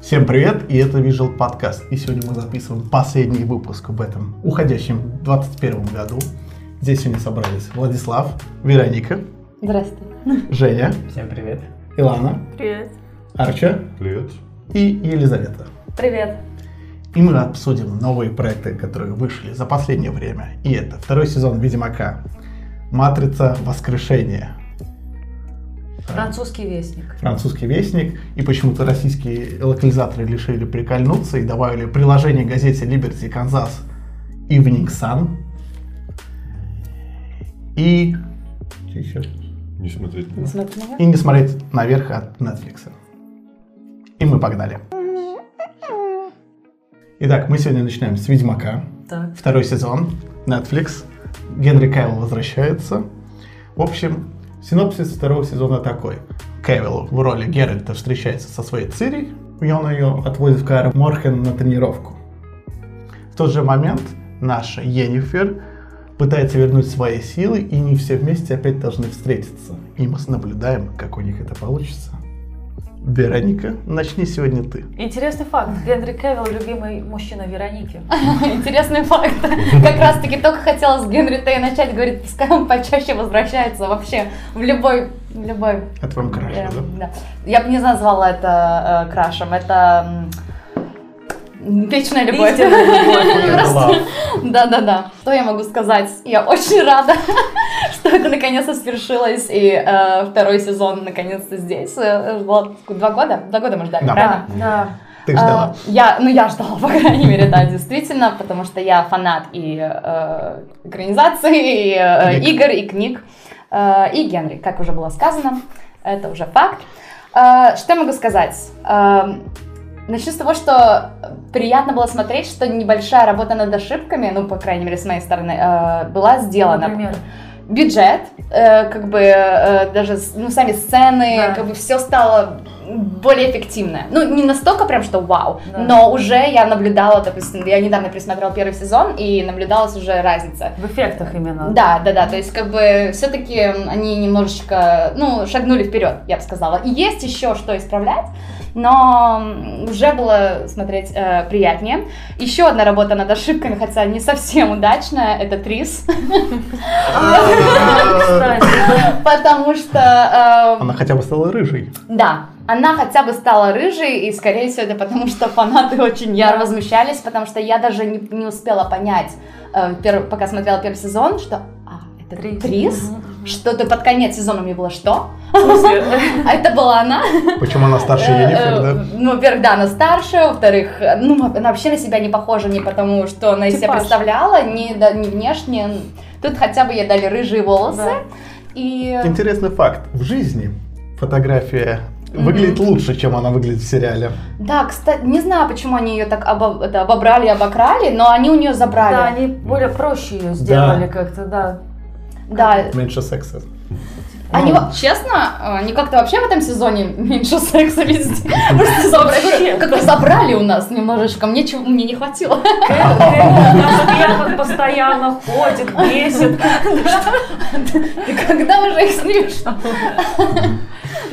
Всем привет, и это Visual Podcast. И сегодня мы записываем последний выпуск в этом уходящем 21 году. Здесь сегодня собрались Владислав, Вероника, Здравствуйте. Женя, Всем привет. Илана, Привет. Арча Привет. и Елизавета. Привет. И мы обсудим новые проекты, которые вышли за последнее время. И это второй сезон Ведьмака, Матрица Воскрешения, Французский вестник. французский вестник, и почему-то российские локализаторы решили прикольнуться и добавили приложение газете Liberty Kansas Evening Sun. И... Не смотреть. Не меня. И не смотреть наверх от Netflix. И мы погнали. Итак, мы сегодня начинаем с Ведьмака. Так. Второй сезон, Netflix. Генри Кевилл возвращается. В общем, синопсис второго сезона такой. Кевилл в роли Геральта встречается со своей Цири, и он ее отводит в Каэр Морхен на тренировку. В тот же момент наша Йеннифер пытается вернуть свои силы, и не все вместе опять должны встретиться. И мы наблюдаем, как у них это получится. Вероника, начни сегодня ты. Интересный факт. Генри Кевилл – любимый мужчина Вероники. Интересный факт. Как раз таки только хотела с Генри Тей начать, говорит, пускай он почаще возвращается вообще в любой, в любой. Это вам краш, да? да. Я бы не назвала это э, крашем, это вечная любовь. Да-да-да. Что я могу сказать? Я очень рада, что это наконец-то свершилось, и э, второй сезон наконец-то здесь. Э, ждала два года? Два года мы ждали, Да. правильно? Да. Ты ждала. А, я, ну я ждала, по крайней мере, да, действительно, потому что я фанат и э, экранизаций, и э, игр, и книг, э, и Генри, как уже было сказано, это уже факт. Э, что я могу сказать? Э, Начну с того, что приятно было смотреть, что небольшая работа над ошибками, ну, по крайней мере, с моей стороны, э, была сделана Например. бюджет, э, как бы э, даже ну, сами сцены, Да. как бы все стало более эффективно. Ну, не настолько прям, что вау, Да. но уже я наблюдала, допустим, я недавно пересмотрела первый сезон, и наблюдалась уже разница. В эффектах именно. Да, да, да, то есть как бы все-таки они немножечко, ну, шагнули вперед, я бы сказала. И есть еще что исправлять, но уже было смотреть э, приятнее. Еще одна работа над ошибками, хотя не совсем удачная, это Трис. Потому что, э, Она хотя бы стала рыжей. да, она хотя бы стала рыжей, и скорее всего это потому, что фанаты очень яро возмущались, потому что я даже не, не успела понять, э, пер- пока смотрела первый сезон, что а, это Трис. Трис, Мгм. Что-то под конец сезона мне было что? А это была она. Почему она старше Э, Йеннифер, э, да? Ну, во-первых, да, она старше, во-вторых, э, ну, она вообще на себя не похожа не потому, что она из себя представляла, не, да, не внешне. Тут хотя бы ей дали рыжие волосы. Да. И Интересный факт. В жизни фотография выглядит лучше, чем она выглядит в сериале. Да, кстати, не знаю, почему они ее так обо- это, обобрали и обокрали, но они у нее забрали. Да, они более проще ее сделали как-то, да. Да, Меньше секса. они, Ну, во- честно, они как-то вообще в этом сезоне меньше секса везде. Просто забрали, как-то забрали у нас немножечко, мне, чего, мне не хватило. Кевилл на успехах постоянно ходит, бесит. Ты когда уже их снимешь?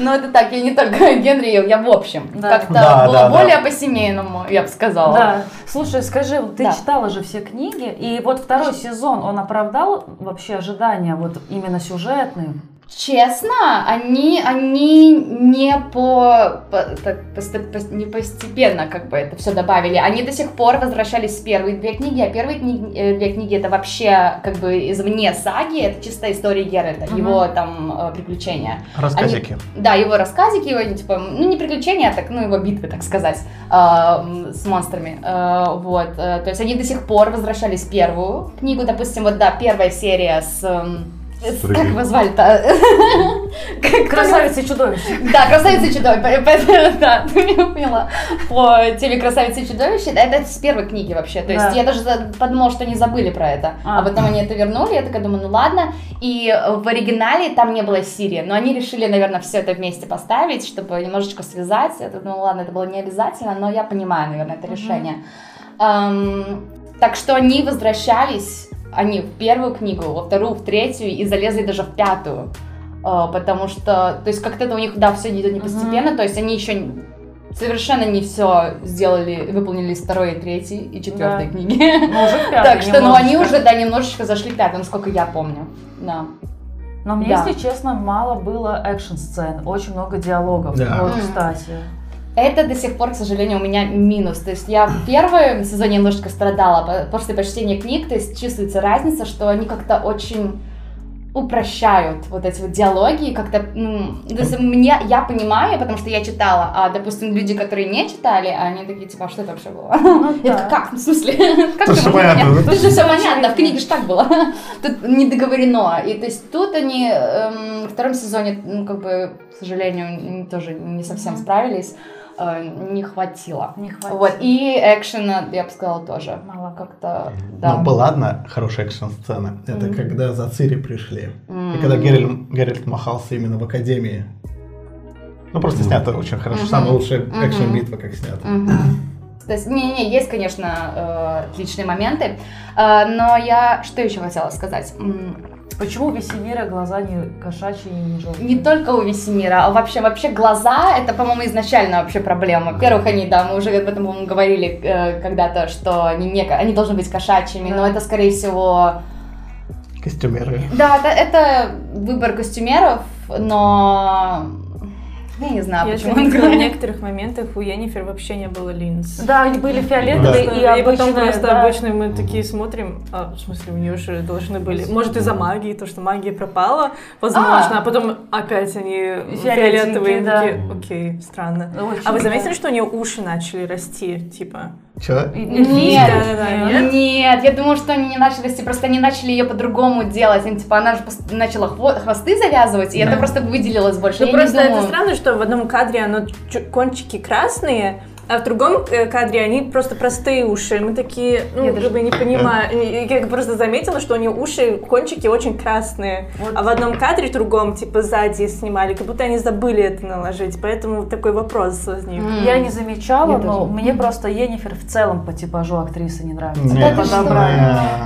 Ну, это так, я не только Генри, я в общем. Да. Как-то Да, было да, да. более по-семейному, я бы сказала. Да. Слушай, скажи, ты Да. читала же все книги, и вот второй сезон, он оправдал вообще ожидания, вот именно сюжетные? Честно, они, они не по, по- так, посто- пос- не постепенно как бы это все добавили. Они до сих пор возвращались в первые две книги, а первые книги, э, две книги это вообще как бы извне саги, это чисто история Геральта, Мгм. его там э, приключения. Рассказики. Да, его рассказики, его, типа, ну, не приключения, а так, ну, его битвы, так сказать, э, с монстрами, Э, вот, э, то есть они до сих пор возвращались в первую книгу, допустим, вот, да, первая серия с... как его звали-то? Красавица и чудовище. Да, красавица и чудовище, да, ты меня поняла. По теме красавица и чудовище, это с первой книги вообще, то есть я даже подумала, что они забыли про это, а, А. потом они это вернули, я такая думаю, ну ладно, и в оригинале там не было Сирии, но они решили, наверное, все это вместе поставить, чтобы немножечко связать, я думаю, ладно, это было не обязательно, но я понимаю, наверное, это решение. Так что они возвращались, они в первую книгу, во вторую, в третью и залезли даже в пятую. Э, потому что, то есть как-то это у них, да, все идет не постепенно, то есть они еще совершенно не все сделали, выполнили из второй, и третьей и четвертой Да. книги. Ну, в пятой Так что, ну, они уже, да, немножечко зашли в пятую, насколько я помню. Да. Но мне, Да. если честно, мало было экшн-сцен. Очень много диалогов. Да. Вот, кстати. Это до сих пор, к сожалению, у меня минус. То есть я в первом сезоне немножечко страдала по- после прочтения книг, то есть чувствуется разница, что они как-то очень упрощают вот эти вот диалоги, и как-то, ну, то есть мне, я понимаю, потому что я читала, а, допустим, люди, которые не читали, они такие, типа, а что это вообще было? Ну, Я да. как, в смысле? Как это можно понятно, да? Тут же все понятно, в книге же так было. Тут не договорено. И то есть тут они эм, во втором сезоне, ну, как бы, к сожалению, тоже не совсем справились, э, не хватило. Не хватит. Вот, и экшена, я бы сказала, тоже. Мало. Как-то, да. Но была одна хорошая экшн-сцена. Это Мгм. когда за Цири пришли. М. И когда Геральт, Геральт махался именно в Академии. Ну, просто Мгм. снято очень хорошо. Мгм. Самая лучшая Мгм. экшн-битва, как снято. Мгм. То есть, не-не, есть, конечно, э, отличные моменты, э, но я что еще хотела сказать? Почему у Весемира глаза не кошачьи и не желтые? Не только у Весемира, а вообще, вообще глаза, это, по-моему, изначально вообще проблема. Во-первых, они, да, мы уже об этом, по-моему, говорили э, когда-то, что они, не, они должны быть кошачьими, но Да. это, скорее всего, Костюмеры. да, это, это выбор костюмеров, но я не знаю, Я почему. заметила, в некоторых моментах у Енифер вообще не было линз. Да, они были фиолетовые Да. и И, потом обычные, просто да. обычно мы такие смотрим, а, в смысле, у нее же должны были, может из-за магии, то, что магия пропала, возможно, А. а, потом опять они фиолетовые, да. такие, окей, странно. Очень, А вы да. заметили, что у нее уши начали расти, типа? Че? Нет. Да-да-да, нет? Нет, я думаю, что они не начали расти, просто они начали ее по-другому делать. Они, типа, она же начала хво- хвосты завязывать, и Да. это просто выделилось больше. Ну Я не просто это странно, что в одном кадре оно кончики красные, а в другом э, кадре они просто простые уши. Мы такие, ну, Я как даже- бы не понимаю. Я просто заметила, что у нее уши, кончики очень красные. Вот. А в одном кадре другом, типа, сзади снимали, как будто они забыли это наложить. Поэтому такой вопрос возник. М. Я не замечала, Я но тоже. мне просто Енифер в целом по типажу актрисы не нравится. Нет? Подобрали.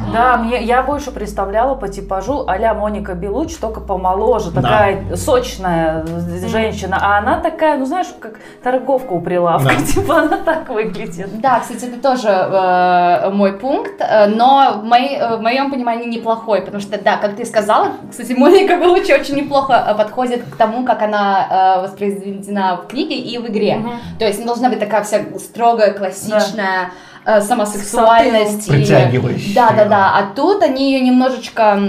не. Да, мне, я больше представляла по типажу а-ля Моника Белуч, только помоложе, Да. такая сочная женщина. А она такая, ну знаешь, как торговка у прилавка. Да. Типа она так выглядит. Да, кстати, это тоже э, мой пункт, э, но в, моей- э, в моем понимании неплохой, потому что, да, как ты сказала, кстати, Моника Белуччи очень неплохо э, подходит к тому, как она э, воспроизведена в книге и в игре. Мгм. То есть не должна быть такая вся строгая, классичная э, самосексуальность. и- Притягивающая. Да, да, да. А тут они ее немножечко...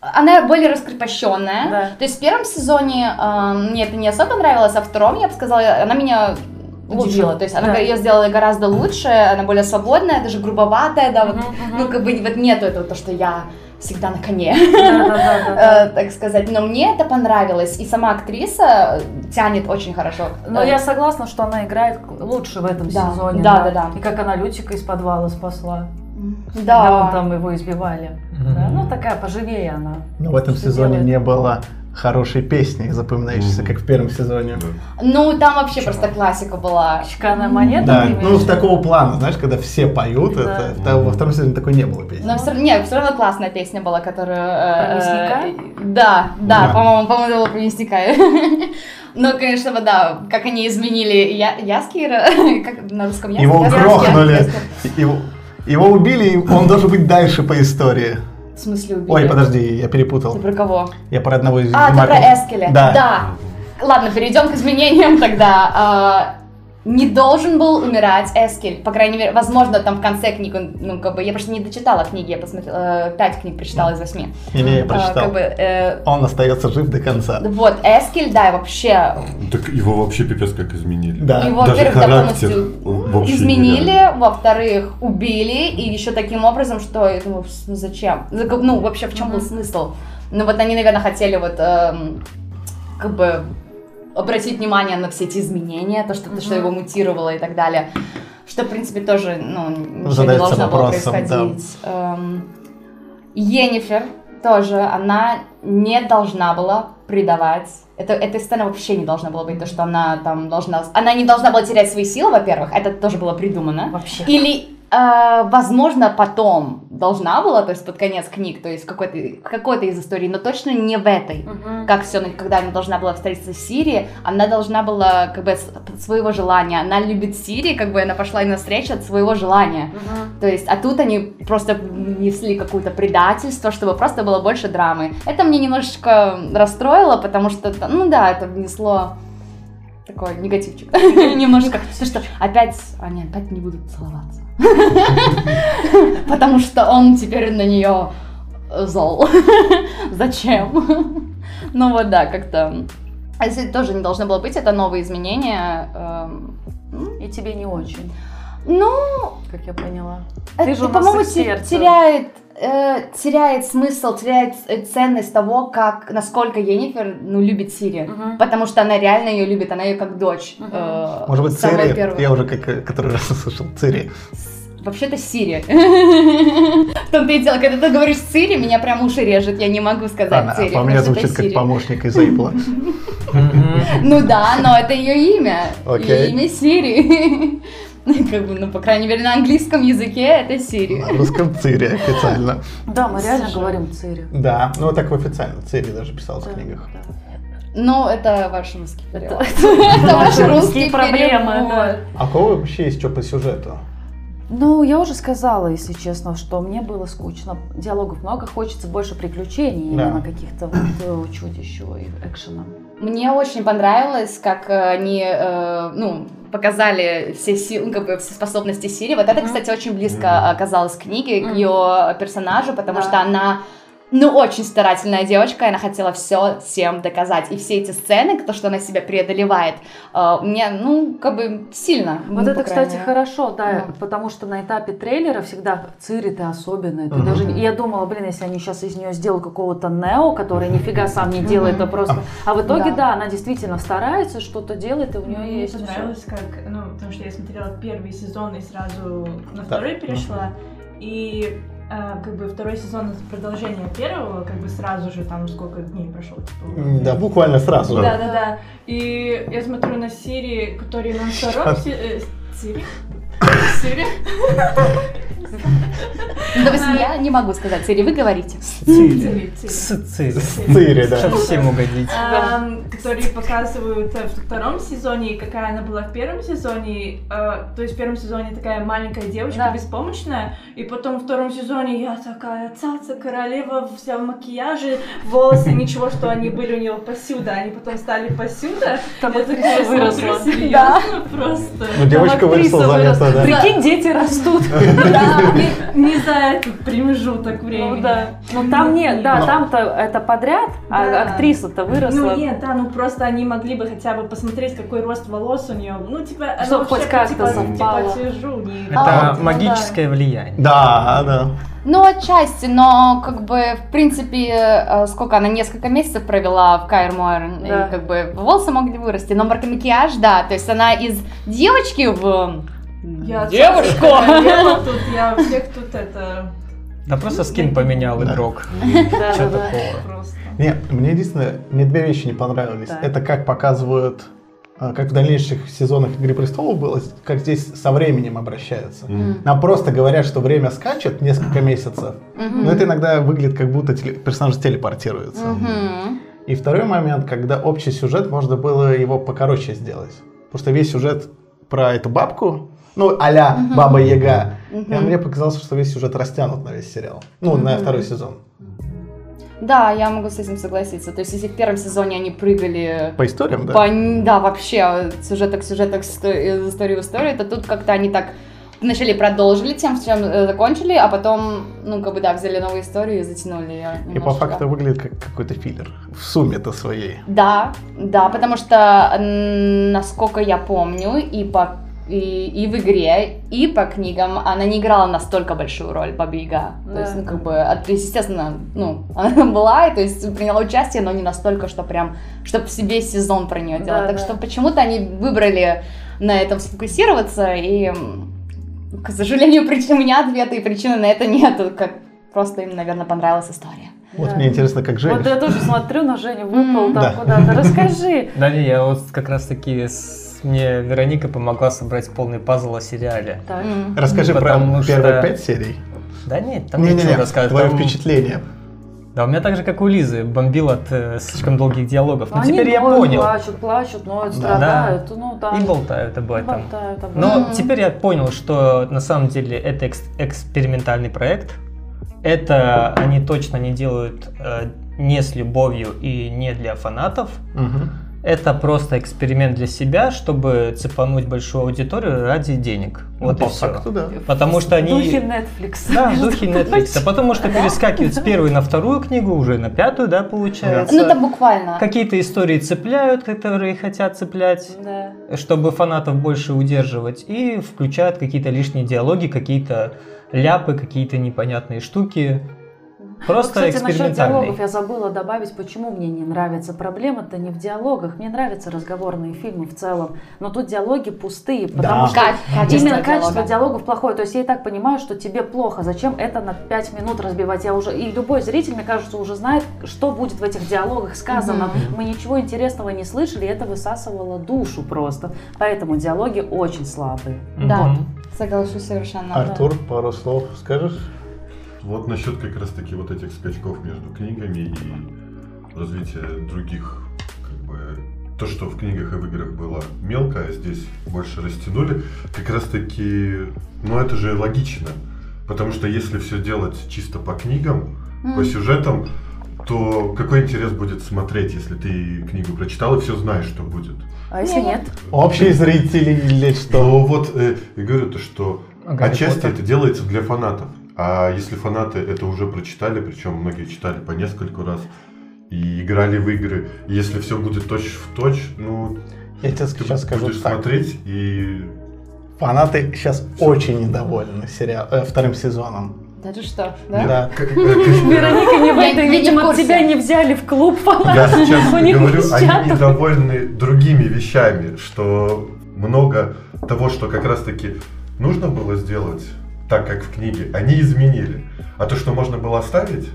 Она более раскрепощенная. Да. То есть в первом сезоне э, мне это не особо нравилось, а в втором, я бы сказала, она меня удивила. То есть она Да. ее сделала гораздо лучше, она более свободная, даже грубоватая, да, вот, Мгм, мгм. ну как бы вот нету этого, то, что я всегда на коне, э, так сказать. Но мне это понравилось, и сама актриса тянет очень хорошо. Но Э, я согласна, что она играет лучше в этом Да, сезоне. да, да, да. И как она Лютика из подвала спасла. да. Когда он там его избивали. Да, Ну такая поживее она. Но в этом Что сезоне делает? не было хорошей песни, запоминающейся, как в первом сезоне. Ну, там вообще просто классика была. Чеканная монета. Да, ну в с такого плана, знаешь, когда все поют, Да. это в- во втором сезоне такой не было песни. Но все, нет, все равно классная песня была, которую... э, э, Да, да, Да. по-моему, по-моему, это было про мясника. Ну, конечно, вот, да, как они изменили Я- Яскира, как на русском Яскир? Его грохнули, его, его убили, и он должен быть дальше по истории. В смысле убили? Ой, подожди, я перепутал. Ты про кого? Я про одного из А, ты про Эскеля. Да. Ладно, перейдем к изменениям тогда. Не должен был умирать Эскель. По крайней мере, возможно, там в конце книг, он, ну, как бы, я просто не дочитала книги, я посмотрела, э, пять книг прочитала из восьми. Не-не, я А, прочитал. Как бы, э, Он остается жив до конца. вот, Эскель, да, и вообще Так его вообще пипец как изменили. Да. Его, Даже во-первых, да, характер полностью вообще изменили, во-вторых, убили, и еще таким образом, что, я думаю, с- ну зачем? Ну, вообще, в чем был смысл? Ну, вот они, наверное, хотели вот, эм, как бы, обратить внимание на все эти изменения, то, что, то, что его мутировало и так далее. Что, в принципе, тоже, ну, ничего не должно было вопросом, да. происходить. Эм, Йеннифер тоже, она не должна была предавать. Это, эта сцена вообще не должна была быть, то, что она там должна... Она не должна была терять свои силы, во-первых, это тоже было придумано. Вообще. Или э, возможно, потом должна была, то есть под конец книг, то есть какой-то какой-то из историй, но точно не в этой. Мгм. Как все, когда она должна была встретиться с Сири, она должна была как бы своего желания. Она любит Сири, как бы она пошла им навстречу от своего желания. Мгм. То есть, а тут они просто несли какое-то предательство, чтобы просто было больше драмы. Это мне немножечко расстроило, потому что, ну да, это внесло такой негативчик. Немножко. Потому что опять они опять не будут целоваться. Потому что он теперь на нее зол. Зачем? Ну вот да, как-то. А Если тоже не должно было быть, это новые изменения. эм, И тебе не очень, Ну, как я поняла. Это, Ты же у нас по-моему, теряет, э, теряет смысл, теряет э, ценность того, как, насколько Енифер, ну, любит Сири. Мгм. Потому что она реально ее любит, она ее как дочь. Мгм. э, Может быть, Цири? первая. Я уже как, который раз услышал. Цири. Вообще-то Сири. В том-то и дело, когда ты говоришь Цири, меня прям уши режет, я не могу сказать Цири. а по мне звучит как Сири. помощник из Apple. Ну да, но это ее имя. Ее имя Сири. Ну, Как бы, ну, по крайней мере, на английском языке это Сири. На русском Цири официально. Да, мы реально говорим Цири. Да, ну так официально. Цири даже писалось в книгах. Ну, это ваш русский перевод. это ваш наши русский русские проблемы. А кого вообще есть что по сюжету? Ну, я уже сказала, если честно, что мне было скучно. Диалогов много, хочется больше приключений, Да. именно каких-то вот э, чудищ и экшена. Мне очень понравилось, как э, они, э, ну, показали все силы, ну, как бы все способности Сири. Вот это, кстати, очень близко оказалось к книге, к ее персонажу, потому что она ну, очень старательная девочка, и она хотела все всем доказать. И все эти сцены, то, что она себя преодолевает, э, мне, ну, как бы сильно. Вот ну, это, кстати, мере. хорошо, да, Ну. потому что на этапе трейлера всегда Цири ты особенная. Ты Мгм. даже, и я думала, блин, если они сейчас из нее сделают какого-то Нео, который нифига сам не делает, а просто... А в итоге, Да. да, она действительно старается, что-то делает, и у нее Мне есть понравилось, как, ну, потому что я смотрела первый сезон и сразу на второй перешла, и как бы второй сезон это продолжение первого, как бы сразу же там сколько дней прошло, типа. Да, буквально сразу. Да, да, да. И я смотрю на Сири, который на втором се- э, Сири. Сири. Ну, допустим, я не могу сказать Сири, вы говорите. Цири. Цири. Цири. Цири, да. Чтобы всем угодить. Которые показывают э, в втором сезоне, какая она была в первом сезоне. Э, то есть в первом сезоне такая маленькая девочка, Да. беспомощная, и потом в втором сезоне я такая цаца, королева, вся в макияже, волосы, ничего, что они были у нее посюда, они потом стали посюда. Там актриса выросла. серьезно, просто. Ну, девочка выросла заметно, да. Прикинь, дети растут. Не, за этот промежуток времени. Ну да. Ну там нет, да, Ну. там-то это подряд, а актриса-то выросла. Ну нет, да, ну просто они могли бы хотя бы посмотреть, какой рост волос у нее. Ну, типа, она хоть как-то типа, совпало. Типа, сижу, не... Это ну магическое влияние. Да, да. Ну, отчасти, но как бы, в принципе, э, сколько она, несколько месяцев провела в Кайр Да. и как бы волосы могли вырасти, но марка макияж, да, то есть она из девочки в Я девушку. тут, я всех тут это Да просто скин поменял Да. игрок. Да, Что да, такого? просто. Не, мне единственное, мне две вещи не понравились. Так. Это как показывают, а, как в дальнейших сезонах Игры престолов было, как здесь со временем обращаются. Мгм. Нам просто говорят, что время скачет несколько месяцев, Мгм. но это иногда выглядит, как будто теле- персонаж телепортируется. Мгм. И второй момент, когда общий сюжет, можно было его покороче сделать. Потому что весь сюжет про эту бабку, ну, а-ля Баба Яга, и Мгм. мне показалось, что весь сюжет растянут на весь сериал. Ну, на второй сезон. Да, я могу с этим согласиться. То есть, если в первом сезоне они прыгали По историям, да? по, да, вообще, от сюжета к сюжету, из истории в историю, то тут как-то они так вначале продолжили тем, с чем э, закончили, а потом, ну, как бы, да, взяли новую историю и затянули ее И по немножко. факту выглядит как какой-то филлер. В сумме-то своей. Да, да, потому что, насколько я помню, и по и, и в игре, и по книгам она не играла настолько большую роль Баба Яга. То Да. есть, ну, как бы, есть, естественно, ну, она была, и, то есть, приняла участие, но не настолько, что прям, чтобы себе сезон про нее делать. Да, так да. что почему-то они выбрали на этом сфокусироваться, и, к сожалению, причин, у меня ответа и причины на это нету, как просто им, наверное, понравилась история. Вот Да. мне интересно, как Женя. Вот я тоже смотрю на Женю, выпал там Да. куда-то. Расскажи. Да, не, я вот как раз таки с мне Вероника помогла собрать полный пазл о сериале. Так. Расскажи про Потому что- первые пять серий. Да нет, там Не-не-не, ничего рассказать. твое там- впечатление. Да, у меня так же, как у Лизы, бомбил от э, слишком долгих диалогов. Но Они теперь я ноют, понял. плачут, плачут, ноют, Да. страдают. Ну да. И болтают об И этом. болтают об Но этом. теперь я понял, что на самом деле это экс- экспериментальный проект. Это они точно не делают э, не с любовью и не для фанатов. Мгм. Это просто эксперимент для себя, чтобы цепануть большую аудиторию ради денег. Вот Ну, и по все. факту, да. Потому что В духе они... Netflix. Да, в между духе прочим. Netflix. А потому что перескакивают с первой на вторую книгу, уже на пятую, да, получается. Ну это буквально. Какие-то истории цепляют, которые хотят цеплять Да. чтобы фанатов больше удерживать, и включают какие-то лишние диалоги, какие-то ляпы, какие-то непонятные штуки. Просто Вот, Кстати, насчет диалогов я забыла добавить, почему мне не нравится. Проблема-то не в диалогах. Мне нравятся разговорные фильмы в целом. Но тут диалоги пустые, потому Да. что Ка- качество именно качество диалога. диалогов плохое. То есть я и так понимаю, что тебе плохо. Зачем это на 5 минут разбивать? Я уже и любой зритель, мне кажется, уже знает, что будет в этих диалогах сказано. Мы ничего интересного не слышали, и это высасывало душу просто. Поэтому диалоги очень слабые. Да, Мгм. соглашусь совершенно. Артур, пару слов скажешь? Вот насчет как раз таки вот этих скачков между книгами и развития других, как бы, то, что в книгах и в играх было мелко, а здесь больше растянули, как раз таки, ну это же логично, потому что если все делать чисто по книгам, по сюжетам, то какой интерес будет смотреть, если ты книгу прочитал и все знаешь, что будет? А если Нет. нет? Общие зрители или что? Ну вот, э, я говорю то, что А Гарри отчасти Поттер? это делается для фанатов. А если фанаты это уже прочитали, причем многие читали по нескольку раз и играли в игры, если все будет точь в точь, ну Я тебе ты сейчас скажу будешь так. смотреть и Фанаты сейчас очень недовольны сериал, э, вторым сезоном. Да ты что, да? Э, к- Вероника, не в Я- этой, я видимо, тебя не взяли в клуб я фанатов. сейчас У них говорю, они недовольны другими вещами, что много того, что как раз таки нужно было сделать так, как в книге, они изменили. А то, что можно было оставить,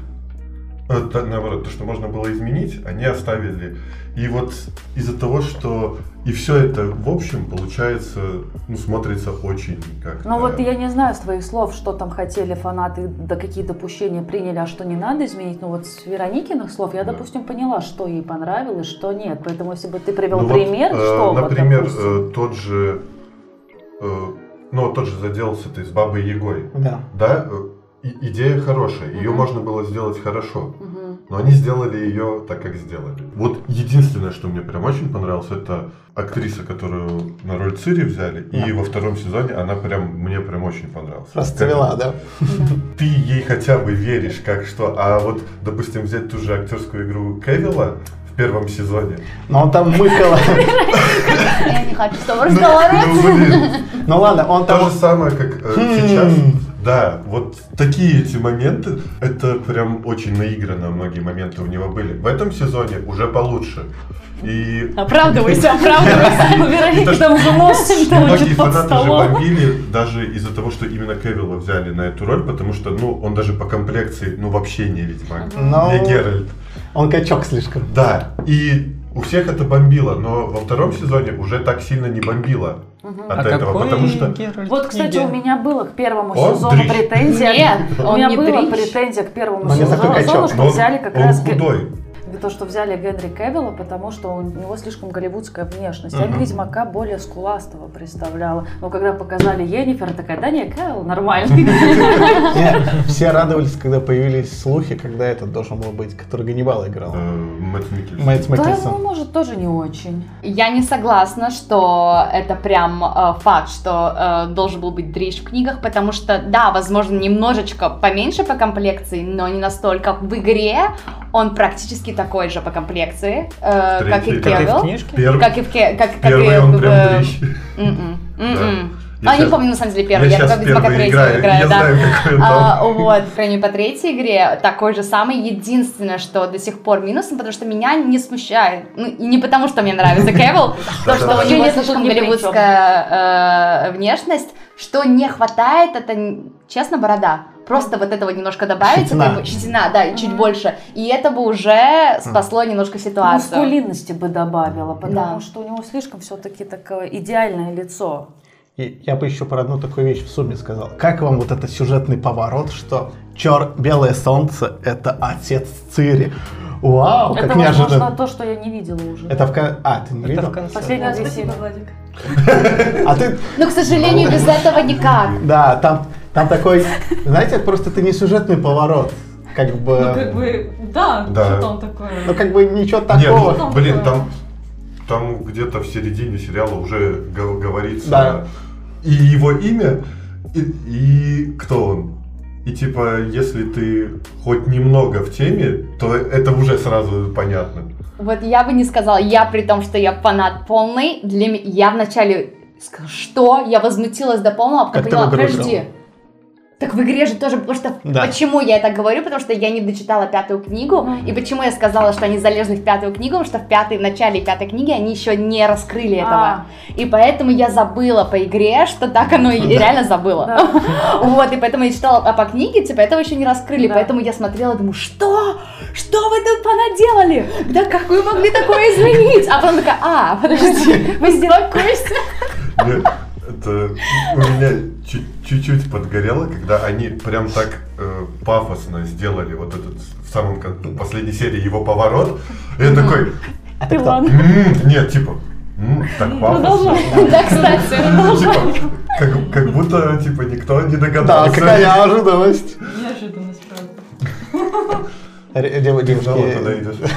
э, то- наоборот, то, что можно было изменить, они оставили. И вот из-за того, что и все это в общем получается, ну, смотрится очень как Ну вот я не знаю с твоих слов, что там хотели фанаты, да какие допущения приняли, а что не надо изменить. Но вот с Вероникиных слов я, Да. допустим, поняла, что ей понравилось, что нет. Поэтому если бы ты привел Ну вот, пример, э, что вот, Например, допустим. э, тот же, э, ну, вот тот же заделался ты с Бабой Егой. Да. Да, и- идея хорошая, ее Мгм. можно было сделать хорошо, Мгм. но они сделали ее так, как сделали. Вот единственное, что мне прям очень понравилось, это актриса, которую на роль Цири взяли, и Да. во втором сезоне она прям, мне прям очень понравилась. Расцвела, да? Ты ей хотя бы веришь, как что, а вот, допустим, взять ту же актерскую игру Кевилла первом сезоне. Но он там мыкало. Я не хочу с тобой Ну, разговаривать. ну, блин, Ну ладно, он То там... же самое, как э, Хм. сейчас. Да, вот такие эти моменты, это прям очень наигранно многие моменты у него были. В этом сезоне уже получше. И Оправдывайся, оправдывайся. То, там уже нос многие фанаты же бомбили даже из-за того, что именно Кевилла взяли на эту роль, потому что, ну, он даже по комплекции, ну, вообще не Ведьмак, Ну. не Геральт. Он качок слишком. Да, и у всех это бомбило, но во втором сезоне уже так сильно не бомбило от А этого, какой потому что... Геральт Вот, кстати, книги? у меня было к первому Он сезону дрищ. претензия. Нет, у он меня не была дрищ. претензия к первому сезону, что он, взяли как он раз ге- худой. То, что взяли Генри Кевилла, потому что у него слишком голливудская внешность. Я Мгм. Ведьмака более скуластого представляла. Но когда показали Енифер, такая, да не, Кевилл нормальный. Все радовались, когда появились слухи, когда этот должен был быть, который Ганнибал играл. Э, Мэтт Миккельсон. Мэтт Да, ну, Миккельсон. может, тоже не очень. Я не согласна, что это прям э, факт, что э, должен был быть дрищ в книгах, потому что, да, возможно, немножечко поменьше по комплекции, но не настолько. В игре он практически такой же по комплекции, э, В как и третьей- Как и в Кевилл. книжке? Первый, Как и в Ке- как, как первый и он в- прям дрищ. М-м, м-м. Я А, не помню, на самом деле, первый. Я Я, только первый третьего играю, играю, я да. знаю, какой он А, вот, по крайней мере, по третьей игре такой же самый. Единственное, что до сих пор минусом, потому что меня не смущает. Ну, и не потому, что мне нравится Кевилл, то, что у него слишком голливудская э, внешность, что не хватает, это, честно, борода. Просто вот этого немножко добавить, Щетина. это бы- щетина, да, и чуть больше, и это бы уже спасло немножко ситуацию. Мускулинности бы добавила, потому Да. что у него слишком все-таки такое идеальное лицо. И я бы еще про одну такую вещь в сумме сказал. Как вам вот этот сюжетный поворот, что чер белое солнце это отец Цири? Вау, как это, неожиданно. возможно, то, что я не видела уже. Это в кон- А, ты не Это видел? в конце. Последний Да, раз спасибо. Владик. А ты, Но, к сожалению, без этого никак. да, там, там такой, знаете, просто это не сюжетный поворот. Как бы, Ну, как бы, да, Да. что там такое? ну как бы ничего Нет, такого. ну, блин, там, там где-то в середине сериала уже го- говорится Да. и его имя, и, и кто он. И типа, если ты хоть немного в теме, то это уже сразу понятно. Вот я бы не сказала, я при том, что я фанат полный, для меня, я вначале сказала, что? Я возмутилась до полного, а потом поняла, подожди. Так в игре же тоже, потому что, Да. почему я это говорю, потому что я не дочитала пятую книгу, и почему я сказала, что они залезли в пятую книгу, потому что в пятой, в начале пятой книги они еще не раскрыли этого. А. И поэтому я забыла по игре, что так оно и реально забыла. Вот, и поэтому я читала, а по книге, типа, этого еще не раскрыли, поэтому я смотрела думаю, что? Что вы тут понаделали? Да как вы могли такое изменить? А потом такая, а, подожди, вы сделали Мне- Это у меня чуть-чуть подгорело, когда они прям так э, пафосно сделали вот этот в самом кон- ну, последней серии его поворот. И я такой, А ты Ты кто? ладно. «М, нет, типа, так пафосно. Да, кстати. Типа, как, как будто типа никто не Да, догадался. какая неожиданность. Неожиданность, правда. Девушки.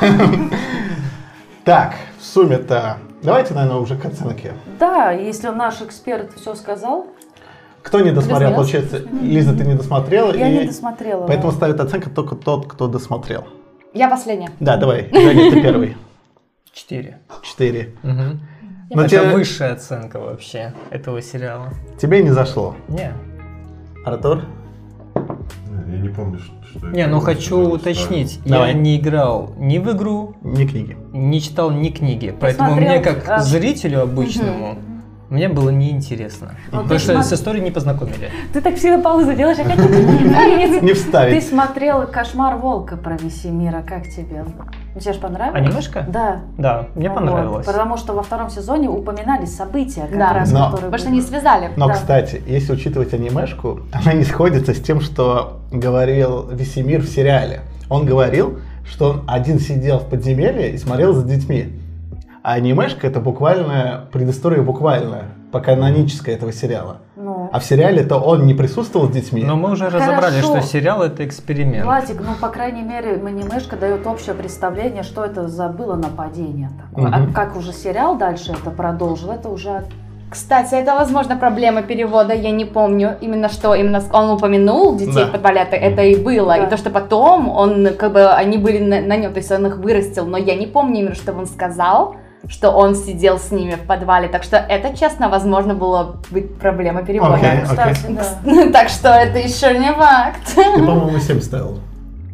Так, в сумме-то. Давайте, наверное, уже к оценке. Да, если наш эксперт все сказал, Кто не досмотрел, получается, Лиза, ты не досмотрела. я и не досмотрела. Поэтому да. ставит оценка только тот, кто досмотрел. Я последняя. Да, давай, Женя, ты первый. Четыре. Четыре. Мгм. Но Это тебе, высшая оценка вообще этого сериала. тебе не зашло. Не. Артур? Я не помню, что Не, ну хочу уточнить. Давай. Я не играл ни в игру, Не книги. не читал ни книги. Поэтому смотрел, мне, как а, зрителю обычному, мне было неинтересно. Ну, Потому ты что смо- с историей не познакомили. Ты так всегда паузу делаешь, я хочу поговорить. Не Ты вставить. смотрел «Кошмар волка» про Весемира, как тебе? Тебе же понравилось? Анимешка? Да. Да, мне понравилось. Потому что во втором сезоне упоминались события, как раз, которые Потому что не связали. Но, кстати, если учитывать анимешку, она не сходится с тем, что говорил Весемир в сериале. Он говорил, что он один сидел в подземелье и смотрел за детьми. А анимешка это буквально предыстория буквальная, по канонической этого сериала. Ну, А в сериале-то он не присутствовал с детьми. Но мы уже разобрали, Хорошо. что сериал это эксперимент. Владик, ну, по крайней мере, анимешка дает общее представление, что это за было нападение такое. А Мгм. как уже сериал дальше это продолжил, это уже... Кстати, это, возможно, проблема перевода, я не помню именно что, именно он упомянул детей Да. это, это и было, Да. и то, что потом он, как бы, они были на, на нем, то есть он их вырастил, но я не помню именно, что он сказал, что он сидел с ними в подвале, так что это, честно, возможно, было быть проблемой перевода. Окей. Кстати, да. Так что это еще не факт. Ты, по-моему, 7 ставил.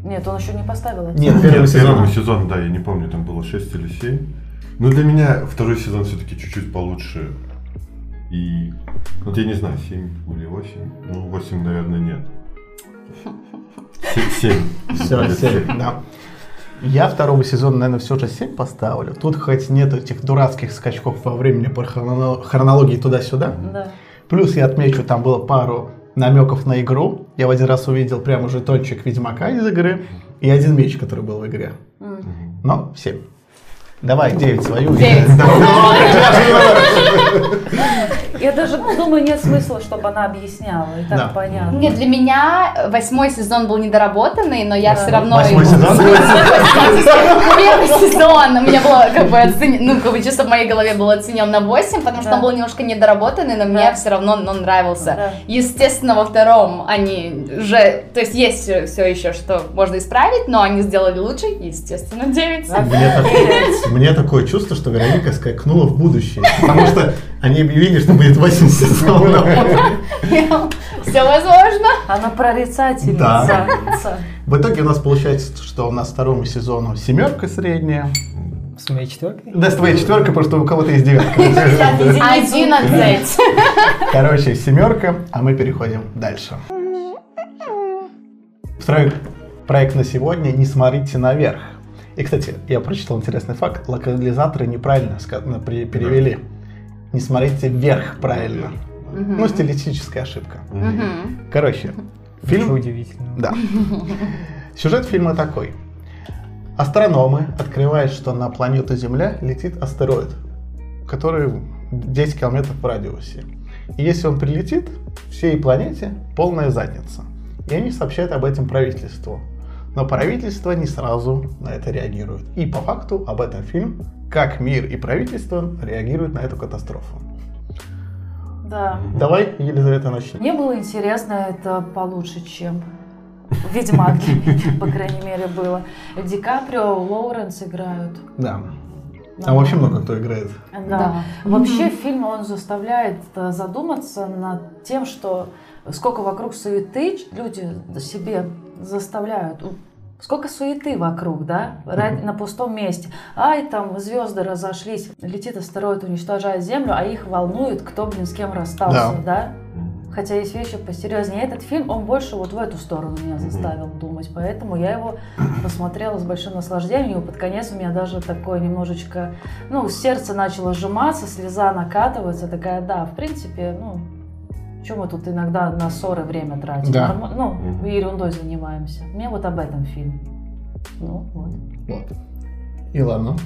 Нет, он еще не поставил. Нет, первый сезон. первый сезон, да, я не помню, там было 6 или 7. Ну, для меня второй сезон все-таки чуть-чуть получше. И, вот я не знаю, 7 или 8. Ну, 8, наверное, нет. 7. Все, 7, да. Я второго сезона, наверное, все же 7 поставлю. Тут хоть нет этих дурацких скачков во времени по хроно- хронологии туда-сюда. Да. Плюс я отмечу, там было пару намеков на игру. Я в один раз увидел прямо жетончик Ведьмака из игры и один меч, который был в игре. Но 7. Давай, 9 свою. Девять. Я даже думаю, нет смысла, чтобы она объясняла, и так Да. понятно. Нет, для меня восьмой сезон был недоработанный, но я Да. все равно... Восьмой его- сезон? Первый сезон у меня было как бы оценен, ну, как бы чисто в моей голове был оценен на 8, потому что он был немножко недоработанный, но мне все равно он нравился. Естественно, во втором они же, то есть есть все еще, что можно исправить, но они сделали лучше, естественно, 9. Мне, так- мне такое чувство, что Вероника скакнула в будущее. Потому что они объявили, что будет 8 сезонов. Все возможно. Она прорицательница. Да. В итоге у нас получается, что у нас второму сезону семерка средняя. С моей четверкой? Да, с твоей четверкой, потому что у кого-то есть девятка. 11. Короче, семерка, а мы переходим дальше. Второй проект на сегодня «Не смотрите наверх». И, кстати, я прочитал интересный факт. Локализаторы неправильно при- перевели. Не смотрите вверх правильно. Мгм. Ну, стилистическая ошибка. Мгм. Короче, фильм... удивительно. Да. Сюжет фильма такой. Астрономы открывают, что на планету Земля летит астероид, который 10 километров в радиусе. И если он прилетит, всей планете полная задница. И они сообщают об этом правительству. Но правительство не сразу на это реагирует. И по факту об этом фильм, как мир и правительство реагируют на эту катастрофу. Да. Давай, Елизавета, начнем. Мне было интересно это получше, чем Ведьмак по крайней мере, было. Ди Каприо, Лоуренс играют. Да. А вообще много кто играет. Да. Да. Вообще фильм, он заставляет э, задуматься над тем, что сколько вокруг суеты люди себе заставляют. Сколько суеты вокруг, да, на пустом месте. Ай, там звезды разошлись, летит астероид, уничтожает Землю, а их волнует, кто, блин, с кем расстался, Да. да? Хотя есть вещи посерьезнее. Этот фильм, он больше вот в эту сторону меня заставил думать. Поэтому я его посмотрела с большим наслаждением. И под конец у меня даже такое немножечко... Ну, сердце начало сжиматься, слеза накатывается. Такая, да, в принципе, ну... Чем мы тут иногда на ссоры время тратим? Да. Норма- Ну, Мгм. ерундой занимаемся. Мне вот об этом фильм. Ну, вот. Вот. И ладно.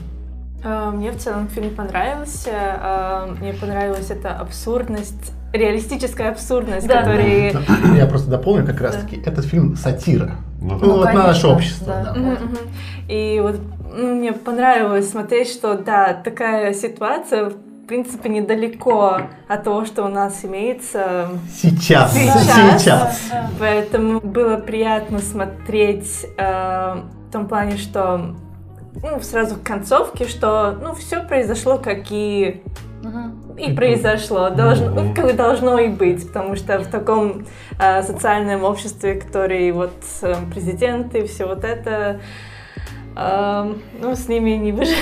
А, Мне в целом фильм понравился. А, Мне понравилась эта абсурдность, реалистическая абсурдность, Да. которая... Я просто дополню как раз таки. Этот фильм сатира. Ну, Ну, вот на наше общество. да. да. Мгм. И вот ну, мне понравилось смотреть, что да, такая ситуация принципе недалеко от того, что у нас имеется. Сейчас. Сейчас. Сейчас. Поэтому было приятно смотреть э, в том плане, что ну, сразу в концовке, что ну все произошло, как и и произошло, должно, ну, как и должно и быть, потому что в таком э, социальном обществе, который вот э, президент и все вот это, ну, с ними не выжить.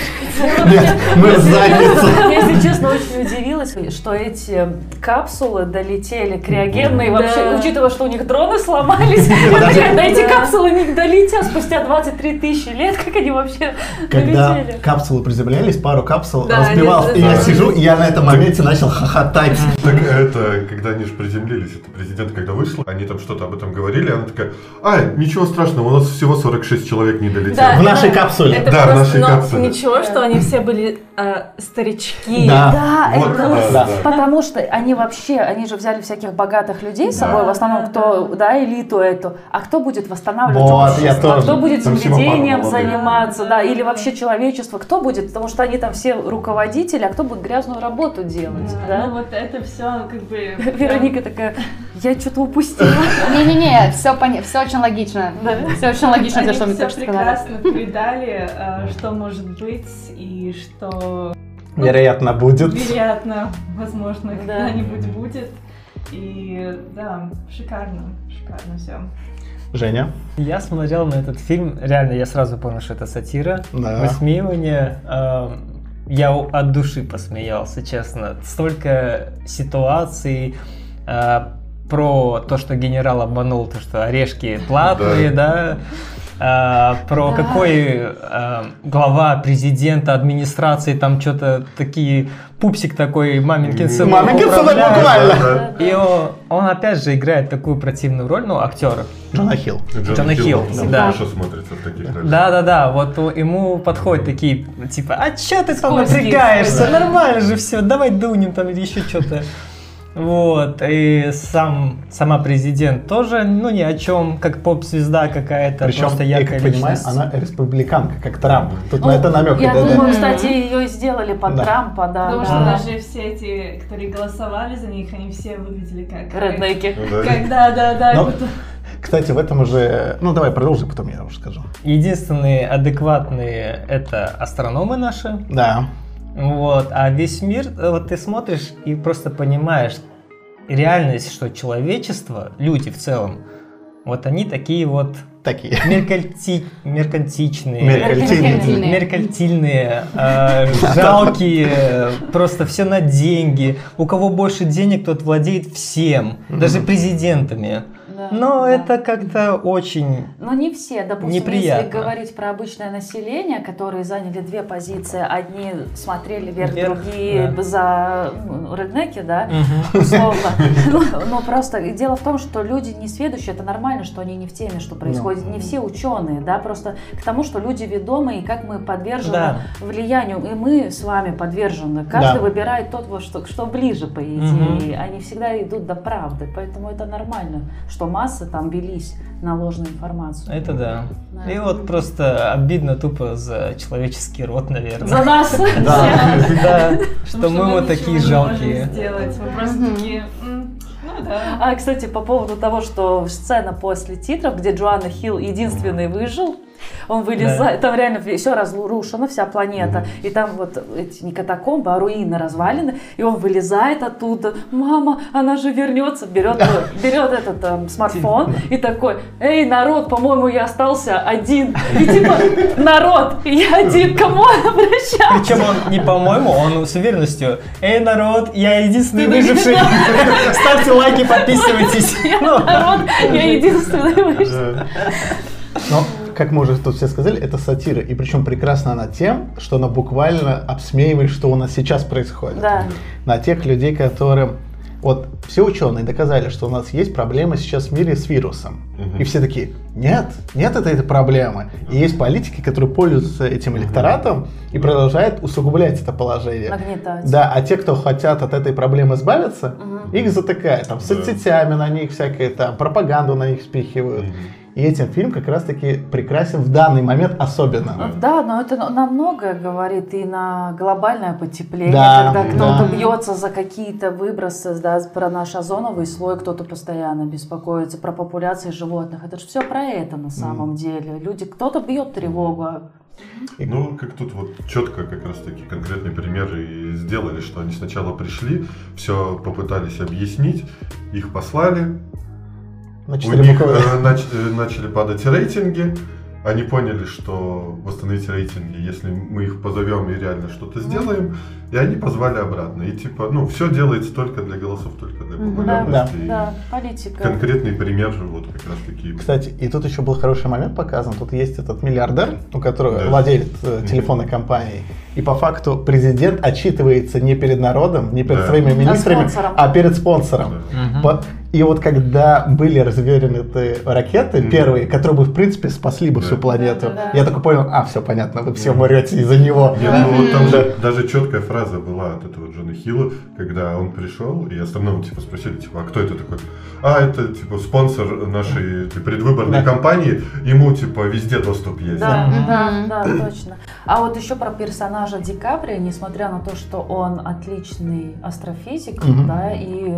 Мы если честно, очень удивилась, что эти капсулы долетели криогенные. Вообще, учитывая, что у них дроны сломались, эти капсулы не долетят спустя 23 тысячи лет, как они вообще Когда долетели? капсулы приземлялись, пару капсул они и я сижу, и я на этом моменте начал хохотать. Так это, когда они же приземлились, это президент, когда вышла, они там что-то об этом говорили, она такая, а, ничего страшного, у нас всего 46 человек не долетело. Нашей капсуле. Это Да, в просто, нашей капсуле. ничего, что они все были э, старички. Да. Да, Вот, это да, да. Потому что они вообще, они же взяли всяких богатых людей с собой, в основном кто, да, элиту эту, а кто будет восстанавливать Вот, общество, я тоже. кто будет Там земледением заниматься, да, или вообще человечество, кто будет, потому что они там все руководители, а кто будет грязную работу делать, Ну да? вот это все как бы... Вероника такая, я что-то упустила. Не-не-не, все, все очень логично. Все очень логично, за что мне что сказали. прекрасно передали, э, что может быть и что Вероятно, будет. вероятно, возможно, Да. когда-нибудь будет. И да, шикарно, шикарно все. Женя? Я смотрел на этот фильм, реально, я сразу понял, что это сатира, Да. высмеивание. Эм, Я от души посмеялся, честно. Столько ситуаций э, про то, что генерал обманул, то, что орешки платные, да. Э, про Да. какой э, глава президента администрации там что-то такие пупсик такой маменькин сынок Маменькин сынок управляет. буквально. И он, он опять же играет такую противную роль, ну, актер. Джона Хилл. Джона Хилл, да. Хорошо смотрится в таких ролях. Да, да, да, вот ему подходят такие, типа, а чё ты там напрягаешься, нормально же все, давай дунем там или еще что-то. Вот, и сам, сама президент тоже, ну, ни о чем, как поп-звезда какая-то, Причем, просто я яркая как понимаю, личность. она республиканка, как Трамп. Тут Ну, на это намек. Я да, да. думаю, кстати, ее и сделали под Да. Трампа, да. Потому да. что даже все эти, которые голосовали за них, они все выглядели как... Реднеки. Ну да. Как, да, да, да. Но-. Кстати, в этом уже... Ну, давай продолжи, потом я уже скажу. Единственные адекватные это астрономы наши, Да. Вот, а весь мир, э, вот ты смотришь и просто понимаешь реальность, что человечество, люди в целом, вот они такие вот Такие. меркальти- меркантичные, Меркантильные. меркантильные, э, жалкие, просто все на деньги. У кого больше денег, тот владеет всем, даже президентами. Да, Но да. это как-то очень... Но не все. Допустим, Неприятно. если говорить про обычное население, которые заняли две позиции, одни смотрели вверх, Вверх, другие да. за ну, реднеки, да, Мгм. условно. Ну, Но просто дело в том, что люди не сведущие, это нормально, что они не в теме, что происходит. Не все ученые, да, просто к тому, что люди ведомые, и как мы подвержены Да. влиянию, и мы с вами подвержены. Каждый Да. выбирает тот, что, что ближе, по идее. Они всегда идут до правды, поэтому это нормально, что массы там велись на ложную информацию. Это да. Да. И вот просто обидно тупо за человеческий род, наверное. За нас. Да, да, что мы вот такие жалкие. можем сделать. Мы просто такие, «М, ну. А, кстати, по поводу того, что сцена после титров, где Джоанна Хилл единственный выжил, он вылезает, там реально все разрушено, вся планета, и там вот эти не катакомбы, а руины развалины, и он вылезает оттуда, мама, она же вернется, берет, берет этот эм, смартфон и такой, эй, народ, по-моему, я остался один, и типа, народ, я один, кому он обращался? Причем он не по-моему, он с уверенностью. Эй, народ, я единственный выживший. Ставьте лайки, подписывайтесь. Ну, Народ, я единственный выжил. Как мы уже тут все сказали, это сатира. И причем прекрасна она тем, что она буквально обсмеивает, что у нас сейчас происходит. Да. На тех людей, которые... Вот все ученые доказали, что у нас есть проблема сейчас в мире с вирусом. Мгм. И все такие, нет, нет этой, этой проблемы. И есть политики, которые пользуются этим электоратом и продолжают усугублять это положение. Нагнетать. Да, а те, кто хотят от этой проблемы избавиться, Мгм. их затыкают. Там, Да. соцсетями на них всякое, там, пропаганду на них спихивают. Мгм. И этим фильм как раз-таки прекрасен в данный момент особенно. Да, но это на многое говорит и на глобальное потепление, Да, когда кто-то да. бьется за какие-то выбросы, да, про наш озоновый слой, кто-то постоянно беспокоится, про популяции животных. Это же все про это на самом деле. Люди, кто-то бьет тревогу. а Ну, как тут вот четко как раз таки конкретный пример и сделали, что они сначала пришли, все попытались объяснить, их послали, На у них э, нач- э, начали падать рейтинги, они поняли, что восстановить рейтинги, если мы их позовем и реально что-то сделаем, и они позвали обратно. И типа, ну, все делается только для голосов, только для популярности. И Да, политика. Конкретный пример вот как раз таки. Кстати, и тут еще был хороший момент показан. Тут есть этот миллиардер, у которого Да. владелец э, телефонной компании. И по факту президент отчитывается не перед народом, не перед Да. своими министрами, спонсором. а перед спонсором. Да. Мгм. И вот когда были развернуты ракеты Мгм. первые, которые бы в принципе спасли бы Да. всю планету, Да, да, да. я только понял, а все понятно, вы все умрете из-за него. Нет, ну вот там же даже четкая фраза была от этого Джона Хилла, когда он пришел, и остальным типа спросили, типа, а кто это такой? А, это типа спонсор нашей типа, предвыборной Да. кампании, ему типа везде доступ есть. Да, да, да, точно. А вот еще про персонажа Ди Каприо, несмотря на то, что он отличный астрофизик, да, и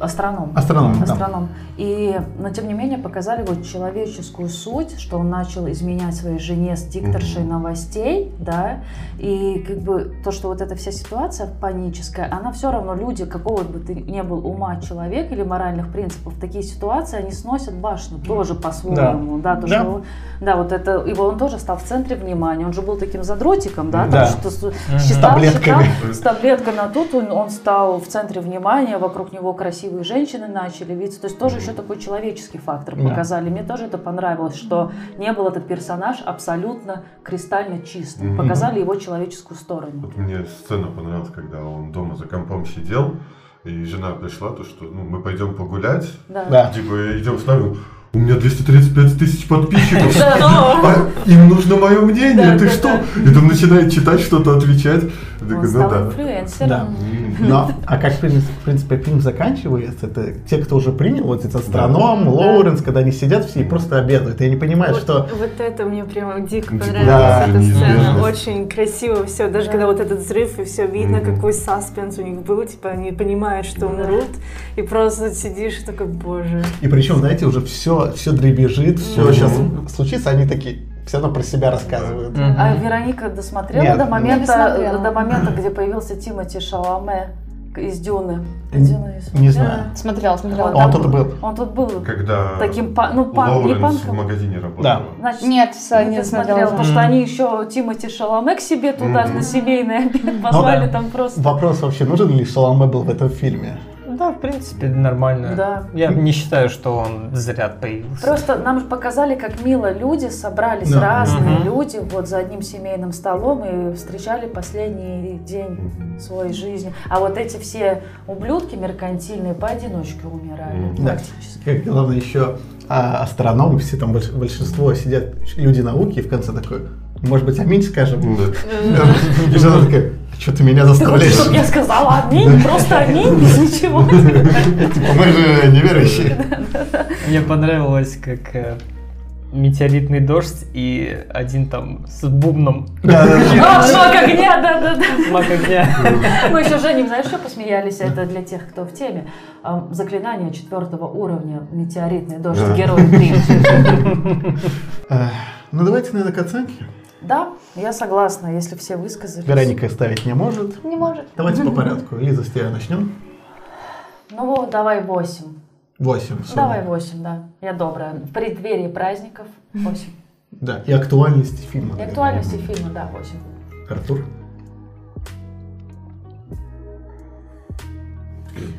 астроном. Астроном, да. Астроном. И, но тем не менее показали вот человеческую суть, что он начал изменять своей жене с дикторшей Мгм. новостей, да, и как бы то, что вот эта вся ситуация паническая, она все равно люди, какого бы ты ни был ума человек или моральных принципов, такие ситуации, они сносят башню тоже по-своему, да, то, Да. что да, вот это, его он тоже стал в центре внимания. Он же был таким задротиком, да, Да. там что с- Мгм. считал, С таблетками. считал, с таблетками, а тут он, он стал в центре внимания, вокруг него красивые женщины начали видеться. То есть тоже еще такой человеческий фактор Да. показали. Мне тоже это понравилось, что не был этот персонаж абсолютно кристально чистым. Мгм. Показали его человеческую сторону. Вот мне сцена понравилась, когда он дома за компом сидел, и жена пришла, то что ну, мы пойдем погулять, Да. Да. типа идем с нами. У меня 235 тысяч подписчиков. Да. А им нужно мое мнение, Да, ты да, что? да. И там начинает читать что-то, отвечать. Я Он ну стал да. инфлюенсером. Да. Но, а как, в принципе, фильм заканчивается, это те, кто уже принял, вот этот астроном, Да. Лоуренс, когда они сидят все и просто обедают. И они понимают, Вот, что вот это мне прямо дико Ну, понравилась да, эта сцена. Очень красиво все. Даже Да. когда вот этот взрыв и все видно, какой саспенс у них был, типа они понимают, что умрут, и просто сидишь и такой, боже. И причем, знаете, уже все, все дребезжит, все сейчас случится, они такие все равно про себя рассказывают. А Вероника досмотрела Нет, до не момента, досмотрела. до момента, где появился Тимати Шаломе из Дюны? Н- Дюну Не знаю. Смотрела, смотрела. Он, Он там тут был. Он тут был Когда таким, па- ну, пан, не Лоуренс в панком. магазине работал. Да. Значит, Нет, с- не не смотрела. потому что они еще Тимати Шаломе к себе туда на семейный обед позвали Ну да. там просто. Вопрос вообще, нужен ли Шаломе был в этом фильме? Да, в принципе, нормально. Да. Я не считаю, что он зря появился. Просто нам же показали, как мило люди собрались, Да. разные Мгм. люди, вот за одним семейным столом и встречали последний день своей жизни. А вот эти все ублюдки меркантильные поодиночке умирали. Да. практически. Как главное еще а, астрономы, все там больш- большинство сидят люди науки, и в конце такой, может быть, аминь скажем. Ну да. И жена такая, что ты меня заставляешь? Чтобы я сказала аминь, просто аминь, без ничего. Типа, мы же неверующие. Мне понравилось, как э, метеоритный дождь и один там с бубном Да, да, да. А, шок огня, да-да-да. маг огня. Мы еще, Женя, знаешь, что посмеялись? Это для тех, кто в теме. Заклинание четвертого уровня, метеоритный дождь, Да. герой 3. Э, Ну, давайте, наверное, к оценке. Да, я согласна, если все высказались. Вероника ставить не может. Не может. Давайте по порядку. Лиза, с тебя начнем. Ну, давай 8. 8. Давай 8, да. Я добрая. В преддверии праздников 8. Да, и актуальности фильма. И актуальности фильма, да, 8. Артур.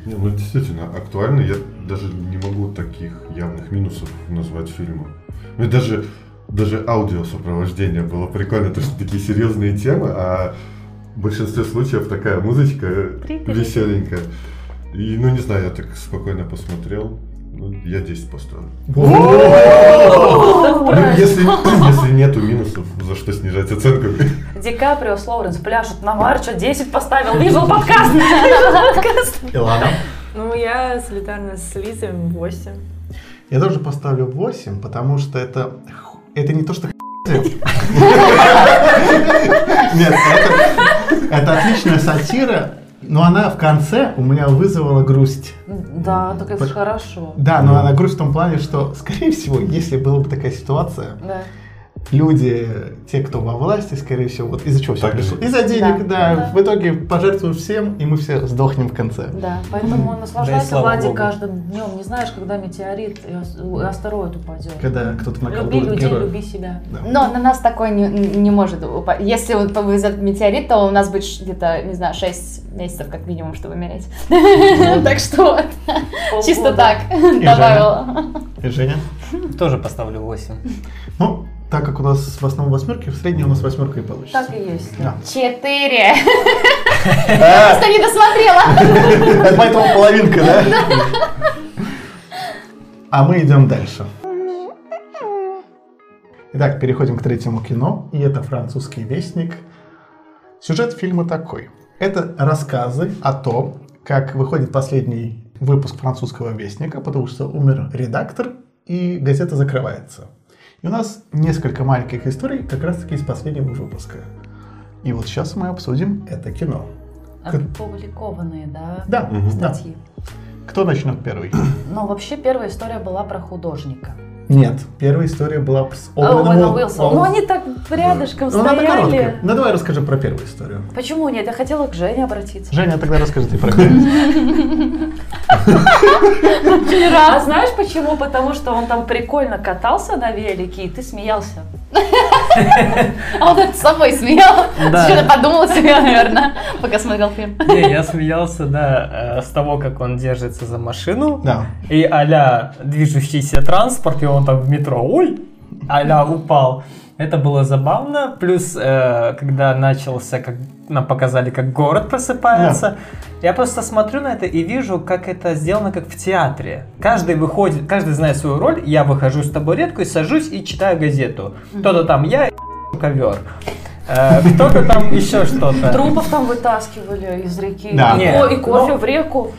Не, ну действительно, актуально. Я даже не могу таких явных минусов назвать фильму. Мне даже, даже аудиосопровождение было прикольно, то что такие серьезные темы, а в большинстве случаев такая музычка веселенькая. И, ну не знаю, я так спокойно посмотрел. Ну, я 10 поставлю. Ну, если, если нету минусов, за что снижать оценку? Ди Каприо с Лоуренс пляшут на Марчо, 10 поставил, вижу подкаст. Илана. Ну, я солидарна с Лизой 8. Я тоже поставлю 8, потому что это, это не то, что Нет, это, это отличная сатира, но она в конце у меня вызвала грусть. Да, так это хорошо. Да, но она грусть в том плане, что, скорее всего, если была бы такая ситуация, Да. Люди, те, кто во власти, скорее всего, вот из-за чего все пришло? Из-за денег, да, Да. В итоге пожертвуют всем, и мы все сдохнем в конце. Да, поэтому Да наслаждайся, слава Влади, каждым днем. Не знаешь, когда метеорит и ас- и астероид упадет. Когда кто-то Люби наколдует людей, героя. люби себя. Да. Но на нас такой не, не может упасть. Если он повезет метеорит, то у нас будет где-то, не знаю, 6 месяцев как минимум, чтобы умереть. Так что чисто так добавила. И Женя? Тоже поставлю 8. Ну, так как у нас в основном восьмерки, в среднем у нас восьмерка и получится. Так и есть. Да. Четыре. Просто не досмотрела. Это поэтому половинка, да? А мы идем дальше. Итак, переходим к третьему кино, и это «Французский вестник». Сюжет фильма такой. Это рассказы о том, как выходит последний выпуск «Французского вестника», потому что умер редактор, и газета закрывается. И у нас несколько маленьких историй как раз-таки из последнего выпуска. И вот сейчас мы обсудим это кино. Опубликованные, да, Да, Мгм. да. статьи. Кто начнет первый? Но вообще первая история была про художника. Нет, первая история была с Оуэна Оуэном Уилсона. Ну они так рядышком Ну, стояли. Ну, давай расскажи про первую историю. Почему нет? Я хотела к Жене обратиться. Женя, тогда расскажи ты про первую. А знаешь почему? Потому что он там прикольно катался на велике, и ты смеялся. А вот это с собой смеял. Да. Что-то подумала себе, наверное, пока смотрел фильм. Не, я смеялся, да, э, с того, как он держится за машину. Да. И а движущийся транспорт, и он там в метро, ой, а упал. Это было забавно. Плюс, э, когда начался, как нам показали, как город просыпается, я просто смотрю на это и вижу, как это сделано, как в театре. Каждый выходит, каждый знает свою роль. Я выхожу с табуретку и сажусь и читаю газету. Кто-то там я и ковер. Э, Кто-то там еще что-то. Трупов там вытаскивали из реки. Да. И, Не, ко- и кофе ну, в реку.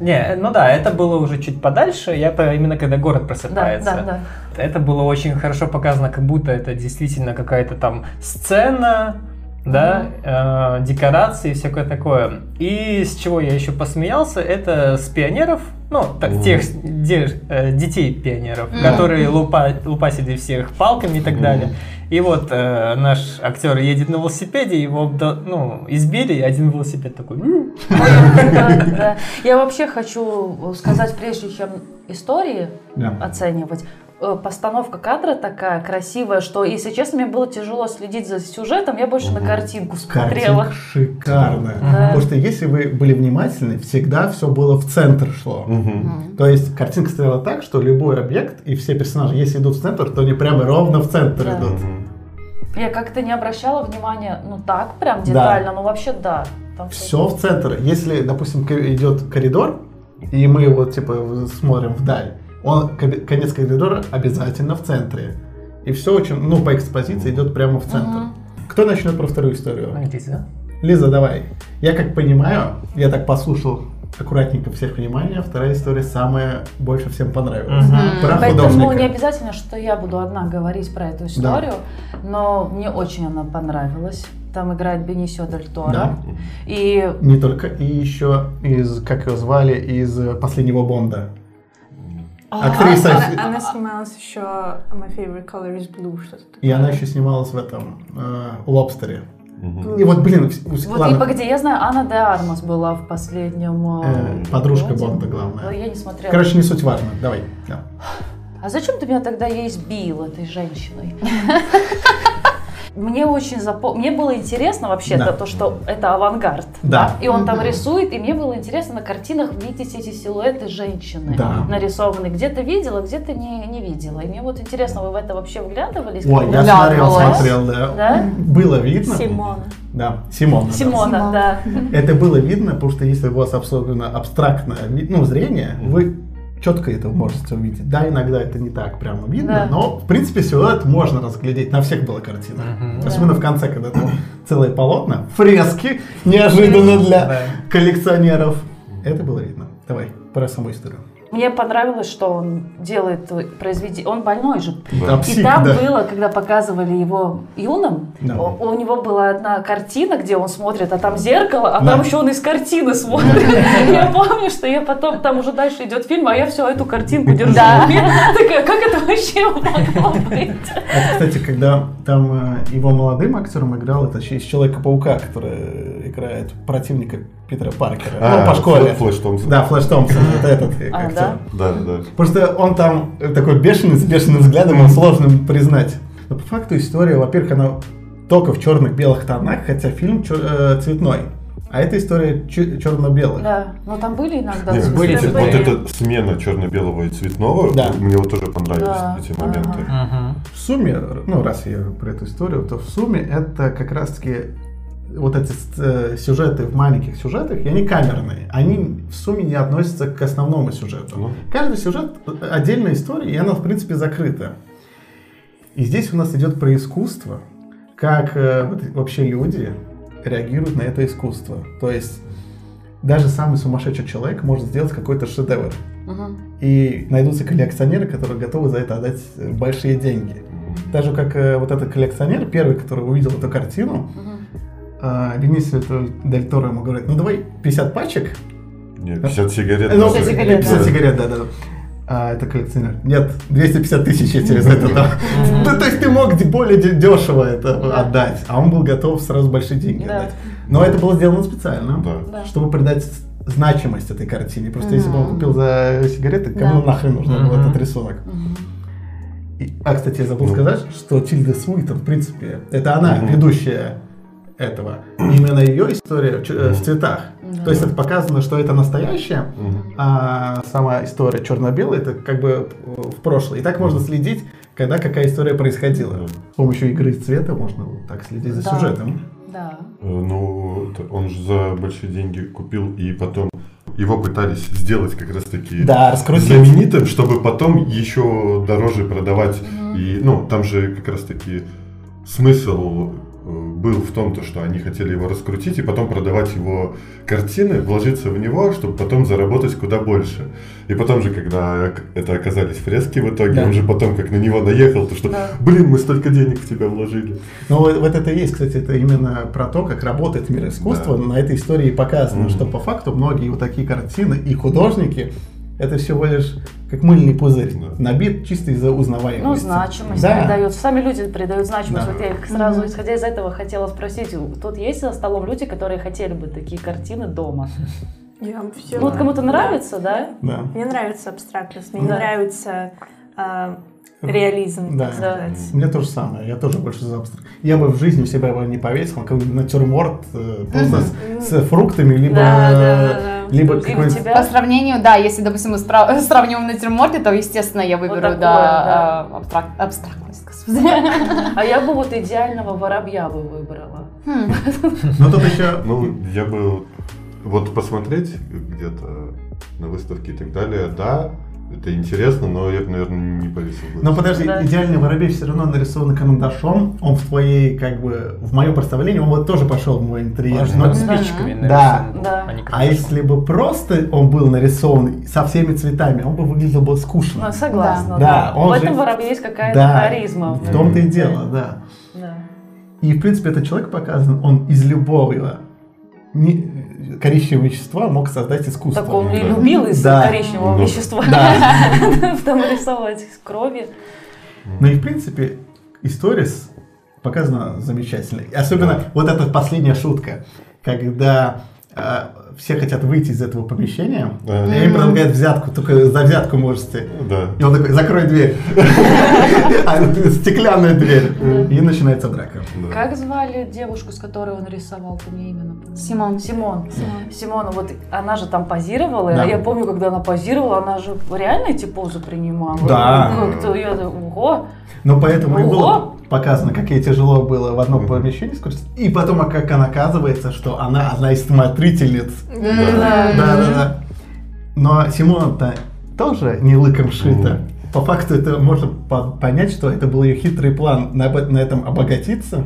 Не, ну да, это было уже чуть подальше. Я про именно когда город Да, просыпается. да, да. Это было очень хорошо показано, как будто это действительно какая-то там сцена, да, э, декорации и всякое такое. И с чего я еще посмеялся, это с пионеров, ну, так, Мгм. тех де- э, детей пионеров, Мгм. которые лупа, лупасили всех палками и так Мгм. далее. И вот э, наш актер едет на велосипеде, его ну, избили, и один велосипед такой. Я вообще хочу сказать, прежде чем истории оценивать, постановка кадра такая красивая, что, если честно, мне было тяжело следить за сюжетом, я больше на Мгм. картинку смотрела. Картинка шикарная. Да. Потому что если вы были внимательны, всегда все было в центр шло. Мгм. То есть картинка стояла так, что любой объект и все персонажи, если идут в центр, то они прямо ровно в центр Да. идут. Я как-то не обращала внимания, ну так, прям детально, но вообще да. Там Все в центр. Если, допустим, идет коридор, и мы вот типа смотрим вдаль, он ко- конец коридора обязательно в центре. И все очень, ну, по экспозиции идет прямо в центр. Мгм. Кто начнет про вторую историю? Лиза. Лиза, давай. Я как понимаю, я так послушал аккуратненько всех внимания, вторая история самая больше всем понравилась. Мгм. Про Поэтому художника. не обязательно, что я буду одна говорить про эту историю, но мне очень она понравилась. Там играет Бенисио Дель Торо. Да. И Не только, и еще из, как ее звали, из последнего Бонда. Актриса. Она, она снималась еще My Favorite Color is Blue, что-то такое. И она еще снималась в этом э, Лобстере. Мгм. И вот, блин, вс- вот ладно, и погоди, я знаю, Анна де Армас была в последнем... э, э, подружка Бонде. Бонда главная. я не смотрела. Короче, не суть важно. Давай. да. А зачем ты меня тогда ей сбил, этой женщиной? Мне очень запо... Мне было интересно вообще Да. то, что это авангард. Да. И он там рисует, и мне было интересно на картинах видеть эти силуэты женщины Да. нарисованные. Где-то видела, где-то не, не видела. И мне вот интересно, вы в это вообще вглядывались? Ой, я смотрел, смотрел, да. Да? Было видно. Симона. Да, Симона. да. Симона, Симона. да. Это было видно, потому что если у вас особенно абстрактное ну, зрение, вы четко это можете увидеть. Да, иногда это не так прямо видно, Да. но в принципе силуэт можно разглядеть. На всех была картина. Мгм. Особенно в конце, когда там целые полотна, фрески, неожиданно для Да. коллекционеров. Это было видно. Давай, про саму историю. Мне понравилось, что он делает произведение. Он больной же. А И псих, там да. было, когда показывали его юным, Да. у, у него была одна картина, где он смотрит, а там зеркало, а Да. там еще он из картины смотрит. Я помню, что я потом, там уже дальше идет фильм, а я все эту картинку держу. Да. Такая, как это вообще могло быть? Это, кстати, когда там э, его молодым актером играл, это из Человека-паука, который играет противника Питера Паркера. А, ну, по школе. Флэш Томпсон. Да, Флэш Томпсон, это этот А, актер. да? Да, да. Просто он там такой бешеный, с бешеным взглядом, он сложно признать. Но по факту история, во-первых, она только в черных-белых тонах, хотя фильм э, цветной. А эта история черно-белая. Да, но там были иногда Нет, были цветные. вот эта смена черно-белого и цветного, Да. мне вот тоже понравились Да, эти моменты. Мгм. В сумме, ну раз я про эту историю, то в сумме это как раз-таки вот эти э, сюжеты в маленьких сюжетах, и они камерные. Они в сумме не относятся к основному сюжету. Ну. Каждый сюжет отдельная история, и она в принципе закрыта. И здесь у нас идет про искусство, как э, вообще люди реагируют на это искусство. То есть даже самый сумасшедший человек может сделать какой-то шедевр. Мгм. И найдутся коллекционеры, которые готовы за это отдать большие деньги. Так же, как э, вот этот коллекционер, первый, который увидел эту картину, Мгм. Э, Бенисио Дель Торо ему говорит, ну давай 50 пачек. Нет, 50 сигарет. Ну, надо. 50 сигарет, 50 да. сигарет, да, да. А это коллекционер. Нет, 250 тысяч я тебе за это дам. То есть ты мог более де- дешево это Да. отдать, а он был готов сразу большие деньги Да. отдать. Но это было сделано специально, чтобы придать значимость этой картине. Просто если бы он купил за сигареты, кому нахрен нужен был этот рисунок? А, кстати, я забыл Ну. сказать, что Тильда Суитон, в принципе, это она, ведущая этого. Именно ее история в ч- э, в цветах. Да. То есть это показано, что это настоящее, Мгм. а сама история черно-белая это как бы э, в прошлое. И так можно следить, когда какая история происходила. Да. С помощью игры цвета можно вот так следить за Да. сюжетом. Да. Э, Ну, он же за большие деньги купил, и потом его пытались сделать как раз таки Да, раскрутить. знаменитым, чтобы потом еще дороже продавать. И, ну, там же как раз таки смысл был в том, то, что они хотели его раскрутить и потом продавать его картины, вложиться в него, чтобы потом заработать куда больше. И потом же, когда это оказались фрески в итоге, Да. он же потом как на него наехал, то что, Да. блин, мы столько денег в тебя вложили. Ну, вот, вот это и есть, кстати, это именно про то, как работает мир искусства. Да. На этой истории показано, Мгм. что по факту многие вот такие картины и художники это всего лишь как мыльный пузырь, Да. набит чисто из-за узнаваемости. Ну, значимость Да. придают. Сами люди придают значимость. Да. Вот я их сразу, исходя из этого, хотела спросить. Тут есть за столом люди, которые хотели бы такие картины дома? Я всё- Ну, вот кому-то нравится, да? Да. Мне нравится абстрактность, мне Да. нравится а, реализм, Да. так сказать. У меня то же самое, я тоже больше за абстракт. Я бы в жизни себя его не повесил, как натюрморт э, просто с, с фруктами, либо, Да, да, да, да. Либо какой-нибудь... тебя- По сравнению, да, если, допустим, мы спра- сравниваем натюрморты, то, естественно, я выберу, такое, да, да. а, абстрак- абстрактность, господи. А я бы вот идеального воробья бы выбрала. Хм. Ну тут еще... Ну, я бы вот посмотреть где-то на выставке и так далее, да, это интересно, но я бы, наверное, не повесил бы. Но подожди, Да. идеальный воробей все равно нарисован карандашом, он в твоей, как бы, в моем представлении, он вот тоже пошел в мой интерьер. Он но- спичками Да. нарисован, Да. а не А карандашом. если бы просто он был нарисован со всеми цветами, он бы выглядел бы скучно. Ну, согласна, Да. да. Да, он В же- этом воробье есть какая-то Да, харизма. В том-то и дело, да. Да. И, в принципе, этот человек показан, он из любого не- коричневого вещества мог создать искусство. Так он и Да. любил из Да. коричневого Ну, вещества Да. там рисовать из крови. Ну и, в принципе, история показана замечательно. И Особенно вот эта последняя шутка, когда а, все хотят выйти из этого помещения, Да. и им предлагают взятку, только за взятку можете. Да. И он такой, закрой дверь. А, Стеклянная дверь. И начинается драка. Как звали девушку, с которой он рисовал? Ты мне напомни. Симон. Симон. Симона, вот она же там позировала. Я помню, когда она позировала, она же реально эти позы принимала. Да. Как-то я, ого. Но поэтому и было показано, как ей тяжело было в одном помещении скрутиться. И потом, а как она оказывается, что она одна из смотрительниц. Да. Да, да. Но Симона-то тоже не лыком шита. По факту это можно по- понять, что это был ее хитрый план на, этом обогатиться.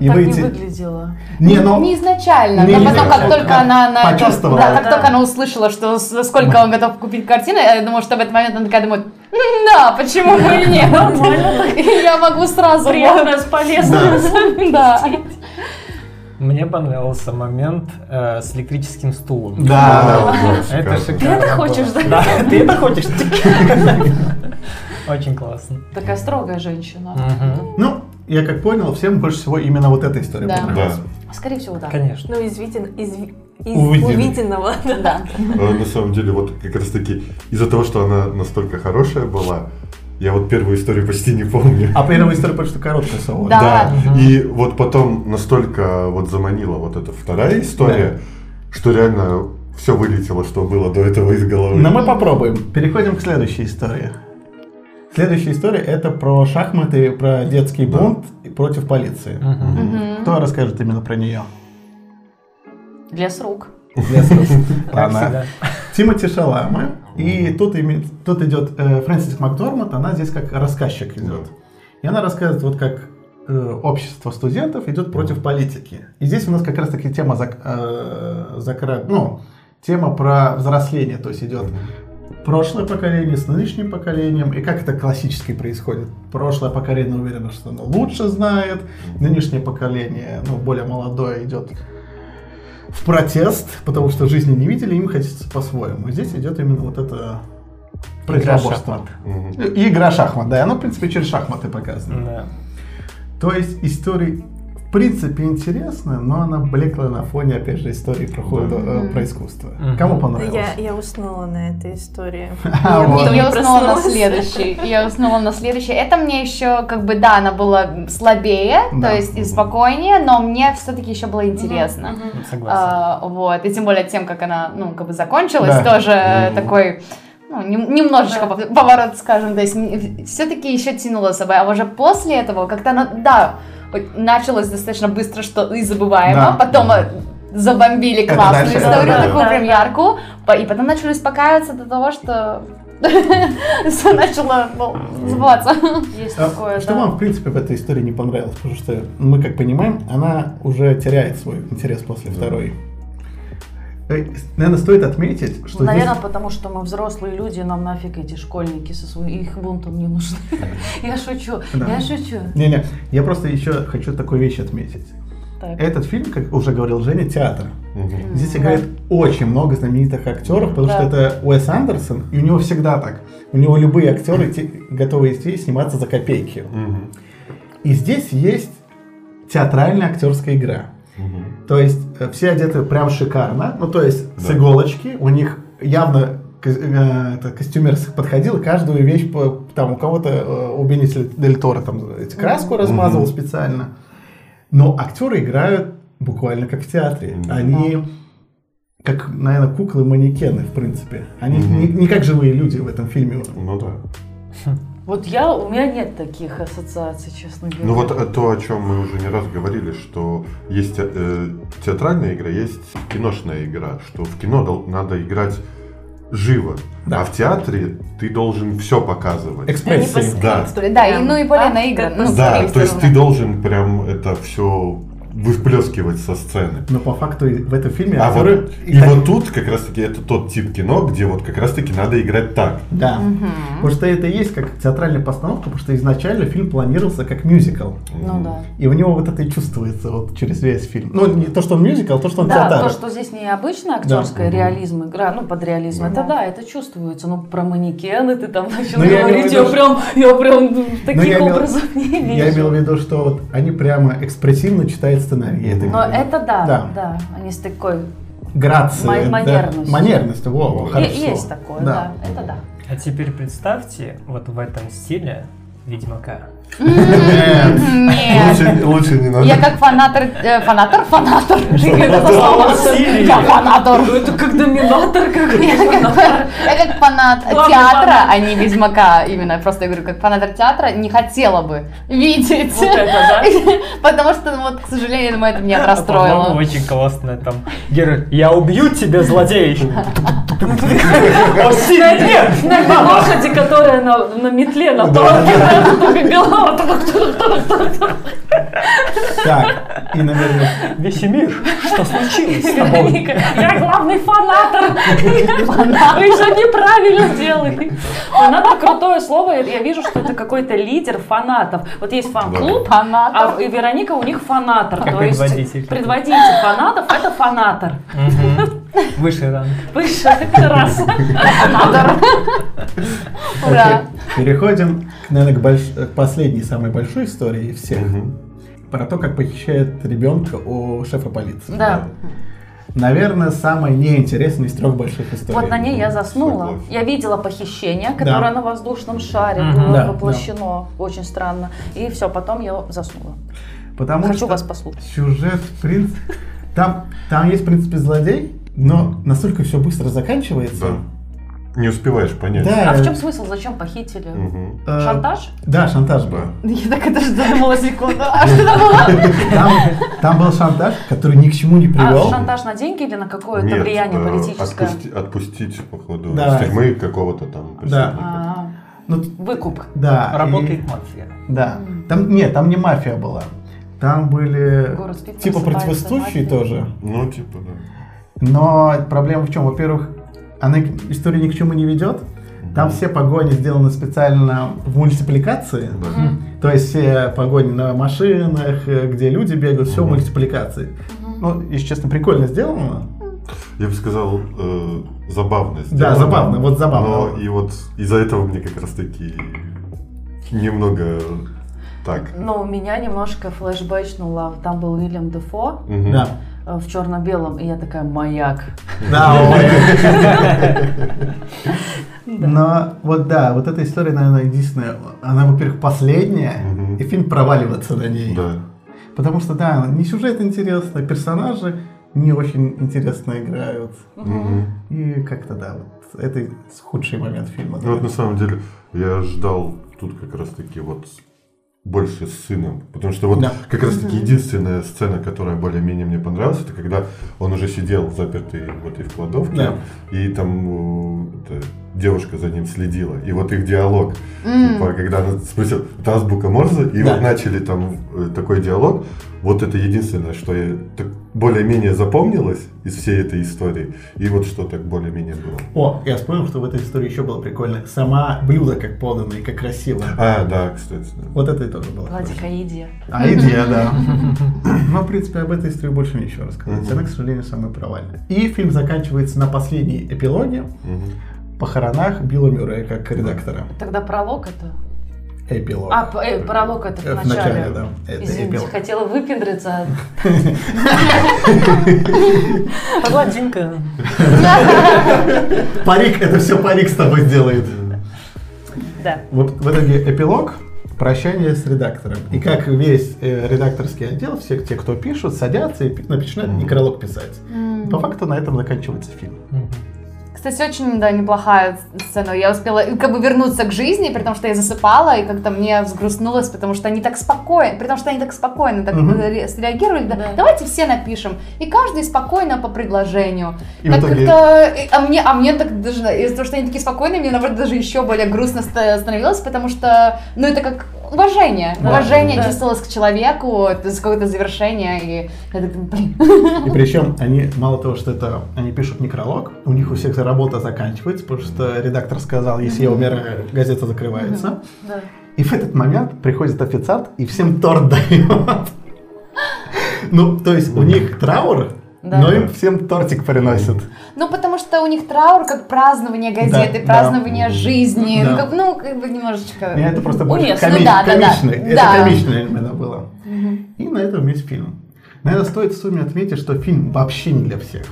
И так выйти. не выглядело. Не, ну, Не изначально, Не но потом, как изначально. только она на это- Почувствовала. да, как Да. только она услышала, что сколько он готов купить картины, я думаю, что в этот момент она такая думает, «М, да, почему бы и нет, Нормально я могу сразу. Приятно, полезно. Да. Мне понравился момент э, с электрическим стулом. Да. Да, Это шикарно. Ты это хочешь, да? Да, ты это хочешь. Очень классно. Такая строгая женщина. Ну, я как понял, всем больше всего именно вот эта история Да. понравилась. Скорее всего, да. Конечно. Ну, из, виден- из, Увиденного. увиденного. Да. А, На самом деле, вот как раз таки из-за того, что она настолько хорошая была, я вот первую историю почти не помню. А первая история почти короткая сову. Да. И вот потом настолько вот заманила вот эта вторая история, что реально все вылетело, что было до этого из головы. Но мы попробуем. Переходим к следующей истории. Следующая история это про шахматы, про детский бунт против полиции. Мгм. Кто расскажет именно про нее? Лес рук. Как всегда. Тимоти Шалама. И тут, тут идет э, Фрэнсис Макдормат, она здесь как рассказчик идет. И она рассказывает, вот как э, общество студентов идет против политики. И здесь у нас как раз таки тема зак- э, закра- ну, тема про взросление, то есть идет прошлое поколение с нынешним поколением, и как это классически происходит. Прошлое поколение уверено, что оно лучше знает, нынешнее поколение, ну, более молодое, идет в протест, потому что жизни не видели, им хотится по-своему. Здесь идет именно вот это Игра противоборство. шахматы. Мгм. И игра шахмат, да, и оно, в принципе, через шахматы показано. Да. То есть история, в принципе, интересная, но она блекла на фоне, опять же, истории про, худо- э, про искусство. Мгм. Кому понравилось? Я, я уснула на этой истории. А, Я вот. уснула на следующий. Я уснула на следующий. Это мне еще, как бы, да, она была слабее, Да. то есть и спокойнее, но мне все-таки еще было интересно. Согласен. А, вот, и тем более тем, как она, ну, как бы закончилась, Да. тоже такой, ну, нем- немножечко пов- поворот, скажем, то есть все-таки еще тянула собой, а уже после этого как-то она, да, началось достаточно быстро, что и забываемо, Да. потом э, забомбили классную дальше, историю, да, да, такую да. прям яркую, по- и потом начали успокаиваться до того, что все начало ну, сбываться. Есть А такое, что да. вам, в принципе, в этой истории не понравилось? Потому что мы, как понимаем, она уже теряет свой интерес после второй. Наверное, стоит отметить, что Наверное, здесь... потому что мы взрослые люди, нам нафиг эти школьники со своим их бунтом не нужны. Я шучу, Да. я шучу. Не-не, я просто еще хочу такую вещь отметить. Так. Этот фильм, как уже говорил Женя, театр. Здесь играет очень много знаменитых актеров, потому что это Уэс Андерсон, и у него всегда так. У него любые актеры те- готовы идти и сниматься за копейки. И здесь есть театральная актерская игра. То есть э, все одеты прям шикарно, ну то есть с Да. иголочки, у них явно э, это, костюмер с- подходил и каждую вещь, по- там у кого-то, э, у Бенниси Дель Торо там эти краску размазывал Мгм. специально. Но актеры играют буквально как в театре. Да. Они как, наверное, куклы-манекены, в принципе. Они Мгм. не, не как живые люди в этом фильме. Ну да. Вот я, у меня нет таких ассоциаций, честно говоря. Ну вот э, то, о чем мы уже не раз говорили, что есть э, театральная игра, есть киношная игра, что в кино дол- надо играть живо, Да. а в театре ты должен все показывать. Экспрессии. Да. Да, и, ну и более А, наигранно. Ну, Да, то есть ты должен прям это все выплескивать со сцены. Но по факту в этом фильме А актеры... вот, и вот тут как раз таки это тот тип кино, где вот как раз таки надо играть так. Да. Мгм. Потому что это и есть как театральная постановка, потому что изначально фильм планировался как мюзикл. Ну да. И у него вот это и чувствуется вот через весь фильм. Ну, не то, что он мюзикл, а то, что он Да, театр. то, что здесь не обычная актерская Да. реализм, игра, ну, под реализм, это да, это чувствуется. Ну, про манекены ты там начал Ну, я имел в говорить, виду, я прям, я прям ну, таких я образов не вижу. Я имел в виду, что вот они прямо экспрессивно читают сценарий. Это Но это да, Да. да, они с такой... грация. Да. манерность. Манерность, во, во, хорошо. Есть такое, да. это да. А теперь представьте вот в этом стиле Ведьмака. Нет. Нет. Лучше, лучше не надо. Я как фанатор, э, фанатор, фанатор. Я фанатор. Ну, это как доминатор Я какой-то. как- я как фанат театра, а не Ведьмака, именно просто я говорю, как фанатор театра не хотела бы видеть. Вот это, да? Потому что, ну, вот, к сожалению, думаю, это меня расстроило. очень классно там. Герой, я убью тебя, злодей! На лошади, которая на, на метле на палке, только голова. 따닥 따닥 따닥 따닥 따닥 Так, и, наверное, Весемир, что случилось с тобой? Вероника, я главный фанатор. Вы все неправильно делаете. Фанатор крутое слово. Я вижу, что это какой-то лидер фанатов. Вот есть фан-клуб, а и Вероника у них фанатор. Как То есть предводитель. предводитель фанатов это фанатор. Выше ранг. Выше раз. Фанатор. Ура. переходим, к, наверное, к, больш- к последней, самой большой истории всех. Про то, как похищает ребенка у шефа полиции. Да. Наверное, самая неинтересная из трех больших историй. Вот на ней я заснула. Я видела похищение, которое на воздушном шаре Мгм. было Да, воплощено. Очень странно. И все, потом я заснула. Потому Хочу что вас послушать. сюжет, в принципе, там, там есть, в принципе, злодей, но настолько все быстро заканчивается. Да. Не успеваешь понять. Да, А в чем смысл? Зачем похитили? Э, Шантаж? Да, шантаж был. Да. Я так это же задумала секунду. А что это было? Там, там был шантаж, который ни к чему не А привел. шантаж на деньги или на какое-то Нет, влияние э, политическое? отпусти- отпустить, походу, Да. из тюрьмы какого-то там преступника. А, Ну, Выкуп. да. Работает и- мафия. да. Там, нет, там не мафия была. Там были Город спит, типа противостоящие тоже. Ну, типа, да. Но проблема в чем? Во-первых, она к- история ни к чему не ведет. Там все погони сделаны специально в мультипликации. Да. То есть все погони на машинах, э, где люди бегают, все в Мгм. мультипликации. Ну, если честно, прикольно сделано. Я бы сказал, э, забавно Да, сделано. забавно, вот забавно. Но и вот из-за этого мне как раз таки немного так. Но меня немножко флешбэчнуло. Там был Уильям Дефо Мгм. Да. В черно-белом, и я такая маяк. Да, Но вот да, вот эта история, наверное, единственная. Она, во-первых, последняя, и фильм проваливается на ней. Да. Потому что, да, не сюжет интересный, персонажи не очень интересно играют. И как-то, да, вот это худший момент фильма. Ну вот на самом деле я ждал тут как раз таки вот больше с сыном. Потому что вот Да. как раз таки единственная сцена, которая более-менее мне понравилась, это когда он уже сидел запертый в этой в кладовке, Да. и там э, это, девушка за ним следила. И вот их диалог, М. типа, когда она спросила, это азбука Морзе, и Да. вот начали там э, такой диалог. Вот это единственное, что я так более-менее запомнилось из всей этой истории. И вот что так более-менее было. О, я вспомнил, что в этой истории еще было прикольно. Сама блюдо как подано и как красиво. А, да, кстати. да. Вот это и тоже было. Владик. Аидия. А идея, да. Но, в принципе, об этой истории больше нечего рассказать. Она, к сожалению, самая провальная. И фильм заканчивается на последней эпилоге. Похоронах Билла Мюррея как редактора. Тогда пролог это? эпилог. А, э, пролог это Э, в в начале. начале, да. Это Извините, эпилог. хотела выпендриться. Блондинка. Парик, это все парик с тобой сделает. Да. Вот в итоге эпилог прощание с редактором. И как весь э, редакторский отдел, все те, кто пишут, садятся и начинают некролог писать. По факту на этом заканчивается фильм. Кстати, очень, да, неплохая сцена. Я успела э, как бы вернуться к жизни, при том, что я засыпала, и как-то мне взгрустнулось, потому что они так спокойно, при том, что они так спокойно так ре- среагировали. да, Да. Давайте все напишем. И каждый спокойно по предложению. И так итоге- как-то, э, а мне, а мне так даже, из-за того, что они такие спокойные, мне, наоборот, даже еще более грустно ста- становилось, потому что, ну, это как уважение. Да. Уважение Да. чувствовалось к человеку, это какое-то завершение, и блин. И причем они, мало того, что это они пишут некролог, у них у всех работа заканчивается, потому что редактор сказал, если я умираю, газета закрывается. Да. И в этот момент приходит официант и всем торт дает. Ну, то есть у них траур, Да. но им всем тортик приносят. Ну, потому что у них траур как празднование газеты, Да, празднование жизни. Да. Ну, как, ну, как бы немножечко... И это просто больше Уместно, коми- да, да, да. комично. Это Да. комично именно было. И на этом весь фильм. Наверное, стоит в сумме отметить, что фильм вообще не для всех.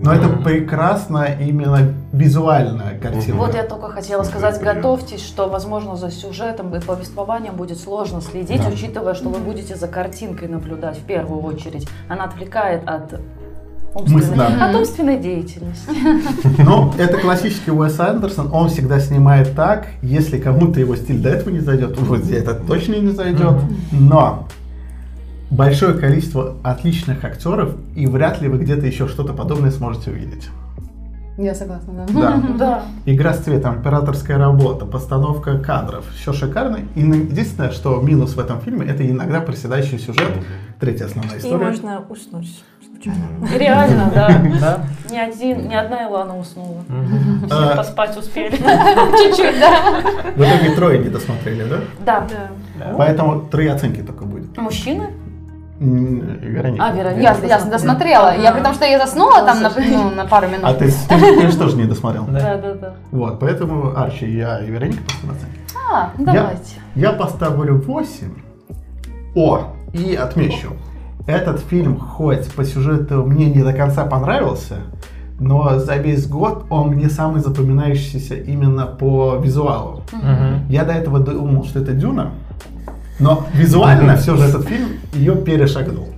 Но это прекрасно именно визуальная картина. Вот я только хотела сказать, готовьтесь, что, возможно, за сюжетом и повествованием будет сложно следить, Да. учитывая, что вы будете за картинкой наблюдать в первую очередь. Она отвлекает от умственной, да. от умственной деятельности. Но это классический Уэс Андерсон. Он всегда снимает так, если кому-то его стиль до этого не зайдет, вот здесь это точно не зайдет. Но большое количество отличных актеров, и вряд ли вы где-то еще что-то подобное сможете увидеть. Я согласна, да. Да. Да. Игра с цветом, операторская работа, постановка кадров, все шикарно. И единственное, что минус в этом фильме, это иногда проседающий сюжет. Третья основная И история. можно уснуть. Реально, да. Да? Ни один, ни одна Илана уснула. А, Все поспать успели. Чуть-чуть, да. в итоге трое не досмотрели, да? Да. Да. Поэтому три оценки только будет. Мужчины? Вероника. А, Вероника. Я, я досмотрела. Я при том, что я заснула там на, ну, на пару минут. А ты, ты, ты же тоже не досмотрел? Да. Да, да. Вот, поэтому Арчи, я и Вероника оценки. А, ну давайте. Я поставлю 8. О, и отмечу. Этот фильм, хоть по сюжету мне не до конца понравился, но за весь год он мне самый запоминающийся именно по визуалу. Мгм. Я до этого думал, что это Дюна, но визуально все же этот фильм ее перешагнул.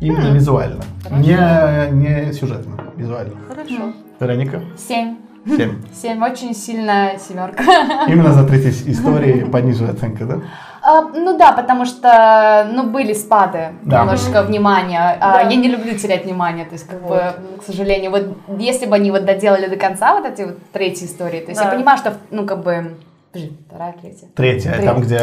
Именно визуально. Не, не сюжетно, визуально. Хорошо. Вероника? Семь. 7. Семь. Очень сильная семерка. Именно за третьей истории пониже оценка, да? А, ну да, потому что, ну, были спады Да. немножко внимания. А, Да. я не люблю терять внимание, то есть, как Вот. бы, к сожалению, вот если бы они вот доделали до конца вот эти вот третьи истории, то есть я Да. понимаю, что, ну, как бы, подожди, вторая, третья. Третья, Третья. там, где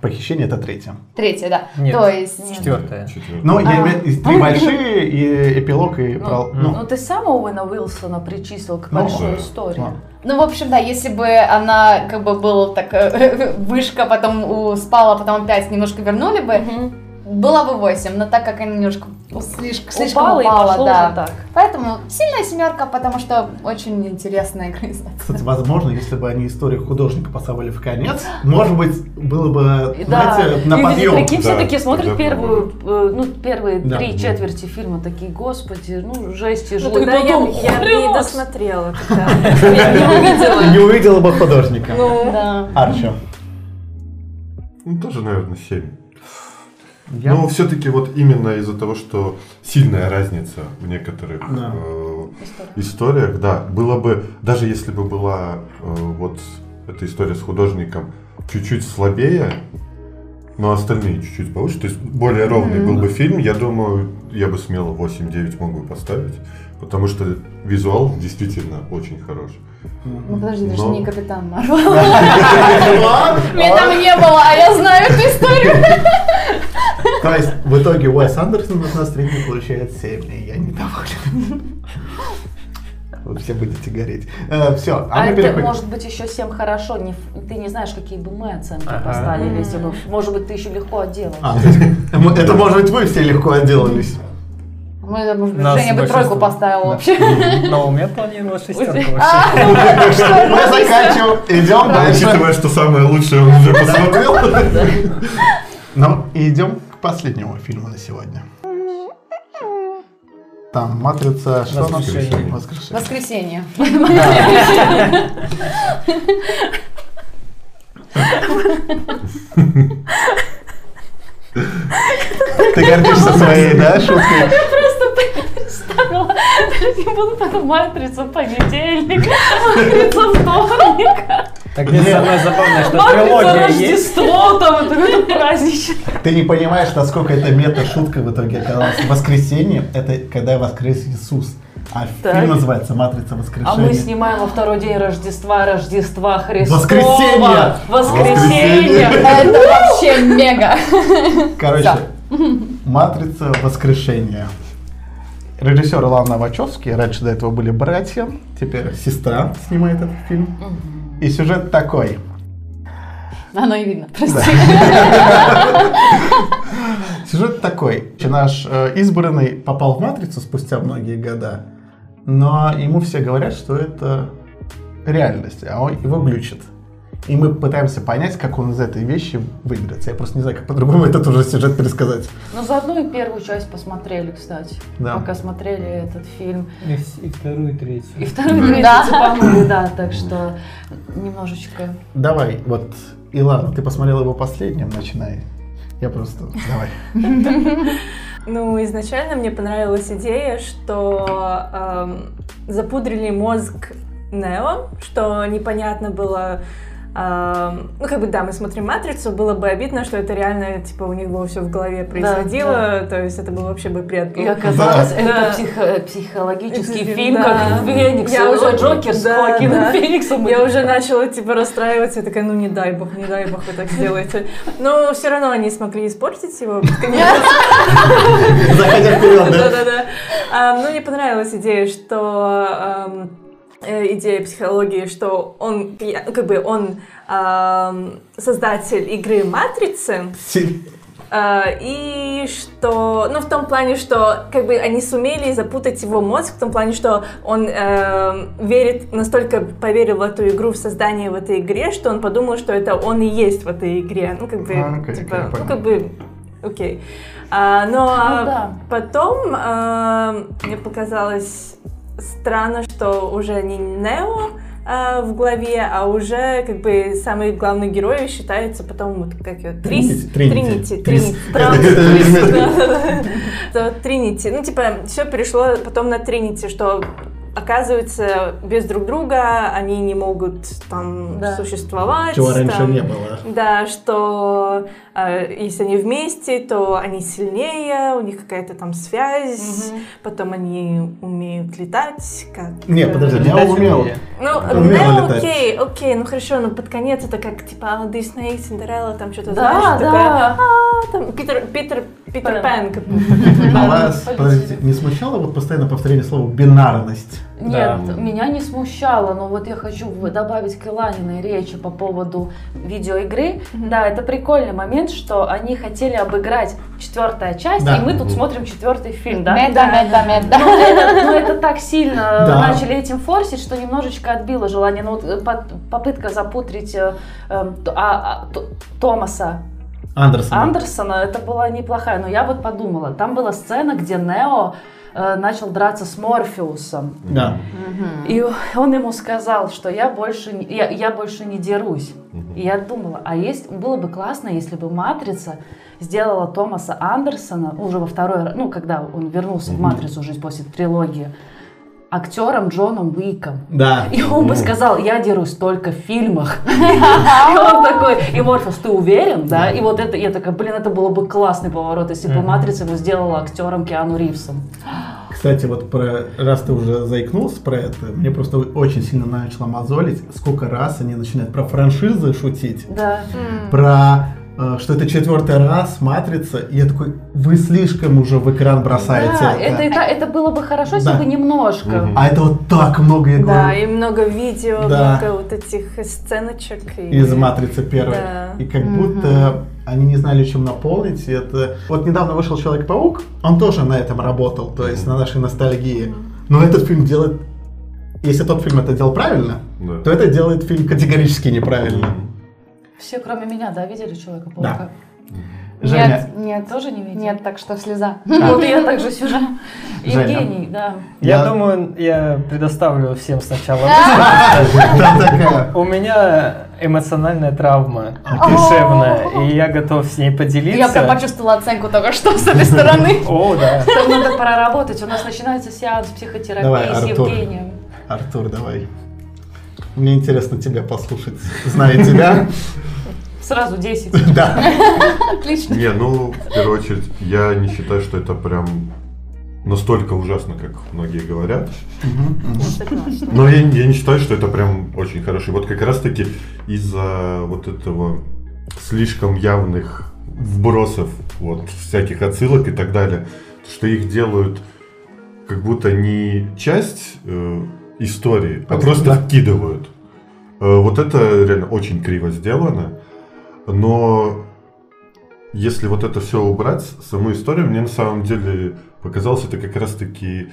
похищение, это третья. Третья, да. Нет. То есть... Четвертая. Четвертый. Ну, я А. имею в виду, три большие и эпилог, и... Ну, про- ну, ну, ты сам Уэна Уилсона причислил к Ну, большой да. истории. ладно. Ну, в общем, да, если бы она как бы был так э, вышка, потом спала, потом опять немножко вернули бы, Мгм. Было бы 8, но так как она немножко слишком, слишком Упала и упала, пошло да. так. Поэтому сильная семерка, потому что очень интересная экранизация. Кстати, возможно, если бы они историю художника поставили в конец, может быть, было бы, И Да, знаете, на и подъем. все Да, таки смотрят тогда первую, э, ну, первые Да. три четверти фильма, такие, господи, ну, жесть Ну, тогда я, я и досмотрела. тогда. Я не увидела. Не увидела бы художника. Ну, да. Арчо. Ну, тоже, наверное, 7. Я- Но все-таки вот именно из-за того, что сильная разница в некоторых Да. э, историях, да, было бы, даже если бы была э, вот эта история с художником чуть-чуть слабее, но остальные чуть-чуть повыше, то есть более ровный был бы фильм, я думаю, я бы смело 8-9 мог бы поставить, потому что визуал действительно очень хорош. Ну подожди, это же Но- не Капитан Марвел. Меня там не было, а я знаю эту историю. То есть, в итоге Уэс Андерсон от нас средний получает 7, и я недоволен. Вы все будете гореть. все, а, А мы это переходим. может быть еще всем хорошо, не, ты не знаешь, какие бы мы оценки Ага. поставили, если бы, может быть, ты еще легко отделался. А, это может быть вы все легко отделались. Это, может быть, Женя бы тройку поставил вообще. Но у меня планировалась шестерка А, вообще. Мы заканчиваем, идем дальше. Учитывая, что самое лучшее он уже посмотрел. Ну, идем к последнему фильму на сегодня. Там «Матрица», что? Воскрешение. Воскрешение. Воскресенье. Ты гордишься своей, да, шуткой? Просто представила, не буду потом матрицу понедельник, матрицу вторник, Так мне самое забавное, что трилогия есть. Рождество, там это праздничек. Ты не понимаешь, насколько это мета-шутка в итоге оказалась. Воскресенье — это когда воскрес Иисус. А Так. фильм называется «Матрица А мы воскрешения». снимаем во второй день Рождества, Рождества Христова. Воскресенье! Воскресенье! Это вообще мега. Короче, «Матрица воскрешения». Режиссер Лана Вачовский, раньше до этого были братья, теперь сестра снимает этот фильм. И сюжет такой. Оно и видно, прости. Сюжет такой. Наш э, избранный попал в матрицу спустя многие года, но ему все говорят, что это реальность, а он его глючит. И мы пытаемся понять, как он из этой вещи выберется. Я просто не знаю, как по-другому этот уже сюжет пересказать. Ну, заодно и первую часть посмотрели, кстати. Да. Пока смотрели этот фильм. И вторую, и третью. И вторую, и третью Да. да. Так что немножечко... Давай, вот, Илана, ты посмотрела его последним, начинай. Я просто... Давай. Ну, изначально мне понравилась идея, что эм, запудрили мозг Нео, что непонятно было. Ну, как бы, да, мы смотрим «Матрицу», было бы обидно, что это реально, типа, у них было все в голове происходило, то есть это был вообще бы бред. был. И оказалось, Да. это Да. психо- психологический Да. фильм, как Феникс. Я уже- Джокер с да, Хоакином да. Фениксом. Я уже начала, типа, расстраиваться, я такая, ну, не дай бог, не дай бог вы так сделаете. Но все равно они смогли испортить его. Заходя вперед, да? Да-да-да. Ну, мне понравилась идея, что идея психологии, что он, ну, как бы он ам, создатель игры Матрицы, а, и что, ну, в том плане, что как бы они сумели запутать его мозг, в том плане, что он эм, верит, настолько поверил в эту игру, в создание в этой игре, что он подумал, что это он и есть в этой игре. Ну, как бы, А, окей, типа, я ну, как бы, окей. А, но а, Ну да. потом эм, мне показалось странно, что уже не Нео а, в главе, а уже как бы самый главный герой считается потом вот как его Трис, Тринити. Тринити. Тринити, Тринити, ну типа все перешло потом на Тринити, что оказывается без друг друга они не могут там Да. существовать. Чего раньше там, не было. Да, что э, если они вместе, то они сильнее, у них какая-то там связь, потом они умеют летать, как... Не, э, подожди, я Летать умел. умели. Ну, Умела ну, летать. окей, окей, ну хорошо, но под конец это как, типа, Дисней, Синдерелла, там что-то, Да, знаешь, да. такое, «А, там, Питер, Питер, Питер как- А вас, подождите, не смущало вот постоянно повторение слова «бинарность»? Нет, Да. меня не смущало, но вот я хочу добавить к Иланиной речи по поводу видеоигры. Да, это прикольный момент, что они хотели обыграть четвертая часть, Да. и мы тут смотрим четвертый фильм, да? Меда, меда, меда. Но это, но это так сильно Да. начали этим форсить, что немножечко отбило желание. Ну, вот, э, попытка запутрить э, эм, а- а, Томаса Андерсон. Андерсона, это была неплохая. Но я вот подумала, там была сцена, где Нео э, начал драться с Морфеусом. Да. И он ему сказал, что я больше, не- я, я больше не дерусь. И я думала, а есть, было бы классно, если бы «Матрица» сделала Томаса Андерсона уже во второй раз, ну, когда он вернулся в «Матрицу» уже после трилогии, актером Джоном Уиком. Да. И он бы сказал, я дерусь только в фильмах. И он такой, и Морфеус, ты уверен, да? И вот это, я такая, блин, это было бы классный поворот, если бы «Матрица» его сделала актером Киану Ривзом. Кстати, вот про, раз ты уже заикнулся про это, мне просто очень сильно начало мозолить, сколько раз они начинают про франшизы шутить, Да. про что это четвертый раз матрица, и я такой, вы слишком уже в экран бросаете Да, это. это, это было бы хорошо, если Да. бы немножко. А это вот так много, я Да, говорю, и много видео, Да. много вот этих сценочек. и- из матрицы первой. Да. И как будто они не знали, чем наполнить. И это... Вот недавно вышел Человек-паук, он тоже на этом работал, то есть на нашей ностальгии. Но этот фильм делает... Если тот фильм это делал правильно, Да. то это делает фильм категорически неправильно. Все, кроме меня, да, видели Человека-паука? Женя, Нет, нет, Тоже не видели? Нет, так что слеза. Вот я также сижу. Евгений, да. Я, Я- думаю, я предоставлю всем сначала. У меня эмоциональная травма душевная, и я готов с ней поделиться. Я прям почувствовала оценку только что с этой стороны. О, да. Там надо проработать. У нас начинается сеанс психотерапии с. Евгением. Артур, давай. Мне интересно тебя послушать. Зная тебя. Сразу 10. Да. Отлично. Не, ну, в первую очередь, я не считаю, что это прям настолько ужасно, как многие говорят. Но я, я не считаю, что это прям очень хороший. Вот как раз таки из-за вот этого слишком явных вбросов, вот всяких отсылок и так далее, что их делают как будто не часть э, истории, а Просто, да. вкидывают. Э, вот это реально очень криво сделано. Но если вот это все убрать, саму историю, мне на самом деле показалось это как раз-таки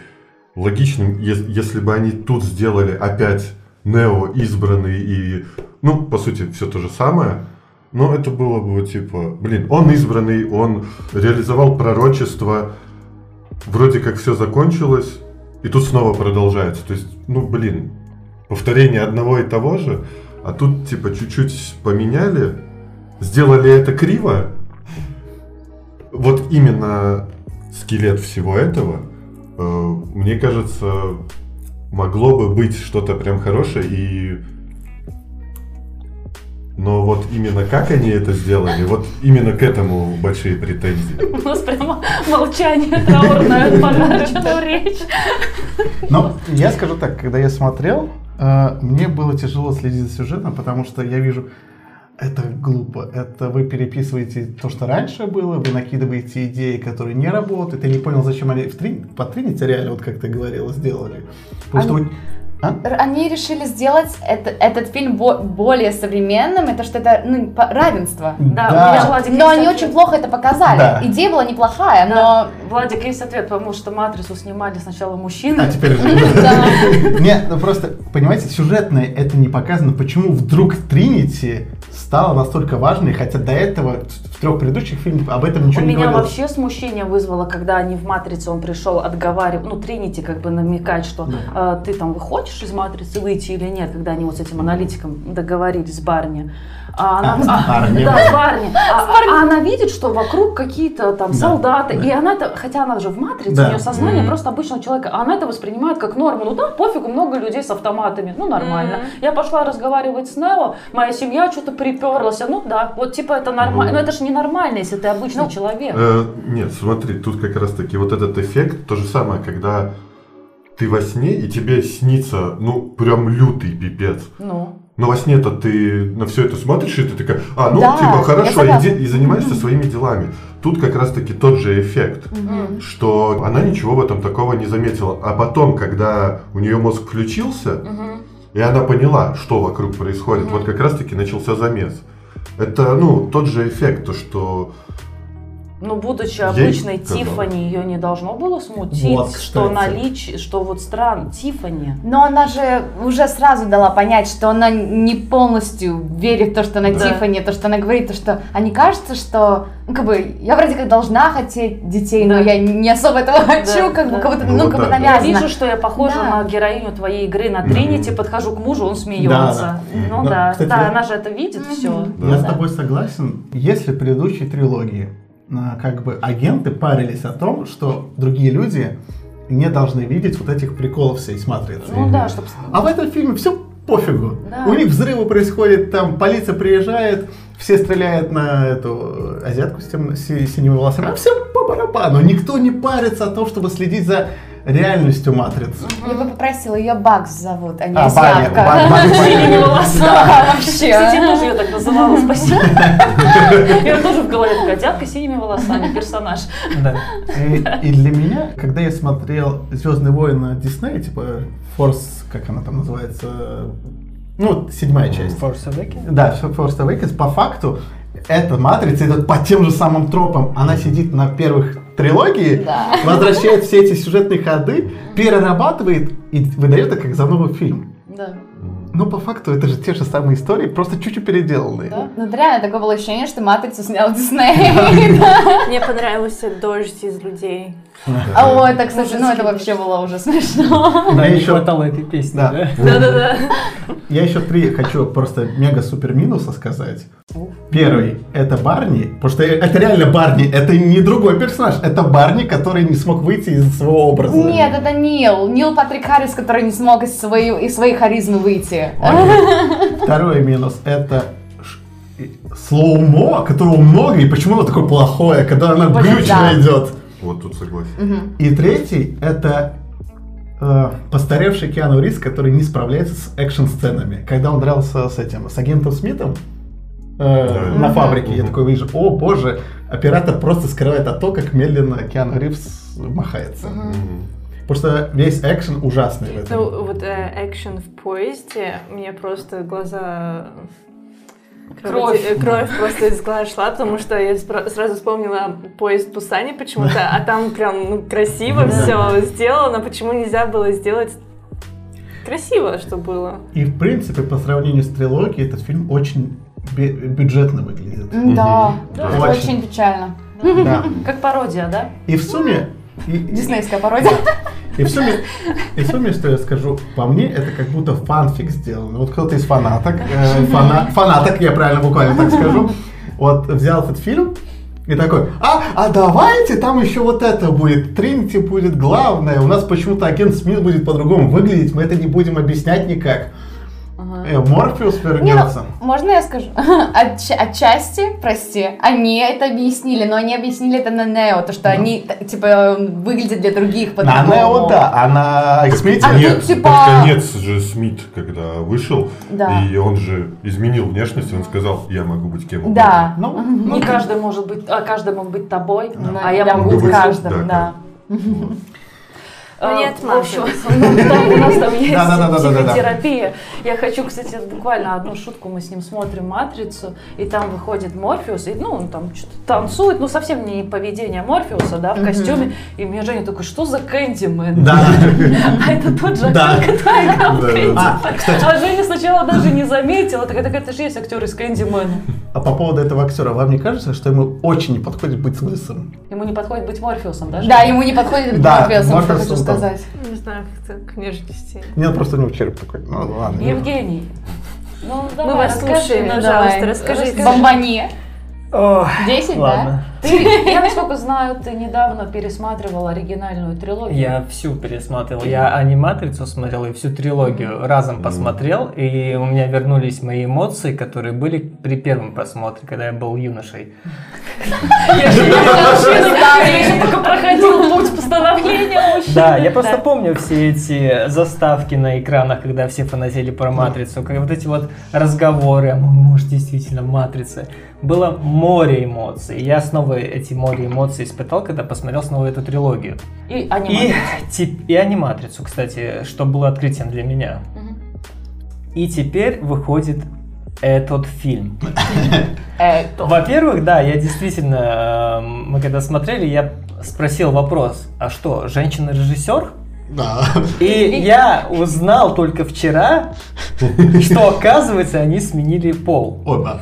логичным, ес- если бы они тут сделали опять Нео избранный и, ну, по сути, все то же самое, но это было бы типа, блин, он избранный, он реализовал пророчество, вроде как все закончилось, и тут снова продолжается. То есть, ну, блин, повторение одного и того же, а тут типа чуть-чуть поменяли, сделали это криво. Вот именно скелет всего этого, э, мне кажется, могло бы быть что-то прям хорошее и но вот именно как они это сделали, вот именно к этому большие претензии. У нас прямо молчание траурное, пожарчную речь. Но я скажу так, когда я смотрел, э, мне было тяжело следить за сюжетом, потому что я вижу, это глупо. Это вы переписываете то, что раньше было, вы накидываете идеи, которые не работают. Я не понял, зачем они в Трин... по Тринити реально, вот как ты говорила, сделали. Потому что Они- вы- А? Они решили сделать это- этот фильм бо- более современным, это что это ну, по- равенство. Да, Да. у меня Владик Но есть они ответ. очень плохо это показали. Да. Идея была неплохая, но Да. Владик, есть ответ, потому что «Матрицу» снимали сначала мужчины. А теперь же. Нет, ну просто, понимаете, сюжетное это не показано, почему вдруг Тринити стало настолько важной, хотя до этого трех предыдущих фильмах об этом У ничего не меня говорилось. вообще смущение вызвало, когда они в «Матрице» он пришел отговаривать, ну, Тринити как бы намекать, что э, ты там выходишь из «Матрицы» выйти или нет, когда они вот с этим аналитиком договорились с Барни. А она, А, с Барни. Да, с Барни. А, а она видит, что вокруг какие-то там солдаты, и она это, хотя она же в «Матрице», Да. у нее сознание Мгм. просто обычного человека, а она это воспринимает как норму. Ну да, пофигу, много людей с автоматами, ну нормально. Я пошла разговаривать с Нео, моя семья что-то приперлась, ну да, вот типа это нормально. Ну. Но это же ненормально, если ты обычный человек. Э, нет, смотри, тут как раз таки вот этот эффект, то же самое, когда ты во сне и тебе снится, ну, прям лютый пипец. Ну. Но во сне-то ты на все это смотришь, и ты такая, а, ну, Да, типа, хорошо, иди и занимаешься своими делами. Тут как раз-таки тот же эффект, что она ничего в этом такого не заметила. А потом, когда у нее мозг включился, и она поняла, что вокруг происходит, вот как раз-таки начался замес. Это, ну, тот же эффект, то, что Ну, будучи обычной. Тифани, ее не должно было смутить, Вот, что наличие, что вот странно, Тифани. Но она же уже сразу дала понять, что она не полностью верит в то, что она Да. Тиффани, то, что она говорит, то, что... А не кажется, что... Ну, как бы, я вроде как должна хотеть детей, но Да. я не особо этого хочу, как бы, да. как будто, Ну, ну, вот как бы да. Я навязано. вижу, что я похожа Да. на героиню твоей игры на Тринити, подхожу к мужу, он смеется. Да, Ну Да, да, кстати, да, я- она же это видит, все. Я с тобой согласен. Если в предыдущей трилогии как бы агенты парились о том, что другие люди не должны видеть вот этих приколов всей с матрицей. Ну да, чтобы... А в этом фильме все пофигу. Да. У них взрывы происходят, там полиция приезжает, все стреляют на эту э, азиатку с, тем, с синими волосами, а всем по барабану. Никто не парится о том, чтобы следить за реальностью матрицы. Я бы попросила, ее Бакс зовут, а не А, Баня. Ба- Баня, Синими Баня. волосами. Да, Кстати, я вообще. тоже ее так называла, спасибо. Я тоже в голове такая, дядка с синими волосами, персонаж. Да. И, для меня, когда я смотрел Звездные войны Диснея, типа Force, как она там называется, ну, седьмая часть. Force Awakens? Да, Force Awakens, по факту, эта матрица идет по тем же самым тропам. Она сидит на первых трилогии, Да. возвращает все эти сюжетные ходы, перерабатывает и выдает это как за новый фильм. Да. Но по факту это же те же самые истории, просто чуть-чуть переделанные. Да. Ну, это реально такое было ощущение, что Матрицу снял Дисней. Мне понравился дождь из людей. А ой, так, слушай, ну это вообще было уже смешно. Да, Я не еще- хватало этой песни, Да. да? Да-да-да. Я еще три хочу просто мега-супер минуса сказать. Первый это Барни, потому что это реально Барни, это не другой персонаж, это Барни, который не смог выйти из своего образа. Нет, это Нил. Нил Патрик Харрис, который не смог из своей, из своей харизмы выйти. Окей. Второй минус это слоумо, которого много, и почему оно такое плохое, когда оно Вот глючно да. идет. Вот тут согласен. И третий это э, постаревший Киану Ривз, который не справляется с экшн-сценами. Когда он дрался с этим, с агентом Смитом э, Да. на фабрике, я Мгм. такой вижу, о боже, оператор просто скрывает от то, как медленно Киану Ривз махается. Мгм. Потому что весь экшен ужасный в этом. Ну, вот э, экшен в поезде, мне просто глаза... Кровь. э, Кровь просто из глаз шла, потому что я сразу вспомнила поезд в Пусане почему-то, а там прям ну, красиво все сделано. Почему нельзя было сделать красиво, что было? И в принципе, по сравнению с трилогией, этот фильм очень бюджетно выглядит. Да, это Очень. очень печально. Да. Как пародия, да? И в сумме... Диснейская пародия. И в сумме, и в сумме, что я скажу, по мне, это как будто фанфик сделано. Вот кто-то из фанаток, э, фана- фанаток, я правильно буквально так скажу, вот взял этот фильм и такой, а, а давайте там еще вот это будет, Тринити будет главное, у нас почему-то агент Смит будет по-другому выглядеть, мы это не будем объяснять никак. Э, Морфеус Не, ну, вернется. можно я скажу? Отча- отчасти, прости, они это объяснили, но они объяснили это на Нео, то, что они, т- типа, выглядят для других На. Нео, да, а на Смите А нет. тут, типа- Под конец же Смит, когда вышел, Да. и он же изменил внешность, он сказал, я могу быть кем угодно. Да. Ну, Мгм. Не каждый может быть, а каждый мог быть тобой, Да. а я Я могу быть каждым, да, да. Ну, А, не в общем, у нас там есть психотерапия. Я хочу, кстати, буквально одну шутку. Мы с ним смотрим «Матрицу», и там выходит Морфеус, и ну, он там что-то танцует, ну, совсем не поведение Морфеуса, да, в костюме. И мне Женя такой, что за Кэндимен? да. А это тот же актер, который играл. А, А Женя сначала даже не заметила. Такая, так это же есть актер из Кэндимена. А по поводу этого актера, вам не кажется, что ему очень не подходит быть лысым? Ему не подходит быть Морфеусом, да? Да, ему не подходит быть Да, Морфеусом, что хочу сказать. Не знаю, как-то к нежности. Нет, просто у него череп такой. Ну ладно. Евгений. Ну, Мы давай, вас расскажи слушаем, пожалуйста. Расскажи. Бомбани. Ох, 10, да? ладно. Ты, я, насколько знаю, ты недавно пересматривал оригинальную трилогию. Я всю пересматривал. Я аниматрицу смотрел и всю трилогию разом посмотрел, и у меня вернулись мои эмоции, которые были при первом просмотре, когда я был юношей. Я же только проходил путь постановления мужчины. Да, я просто Да. помню все эти заставки на экранах, когда все фанатели про матрицу, как вот эти вот разговоры, а может действительно матрица. Было море эмоций. Я снова эти море эмоций испытал, когда посмотрел снова эту трилогию. И И, анимация. тип- и аниматрицу, кстати, что было открытием для меня. И теперь выходит этот фильм. Во-первых, да, я действительно, э, мы когда смотрели, я спросил вопрос, а что, женщина-режиссер? Да. И я узнал только вчера, что, оказывается, они сменили пол. О,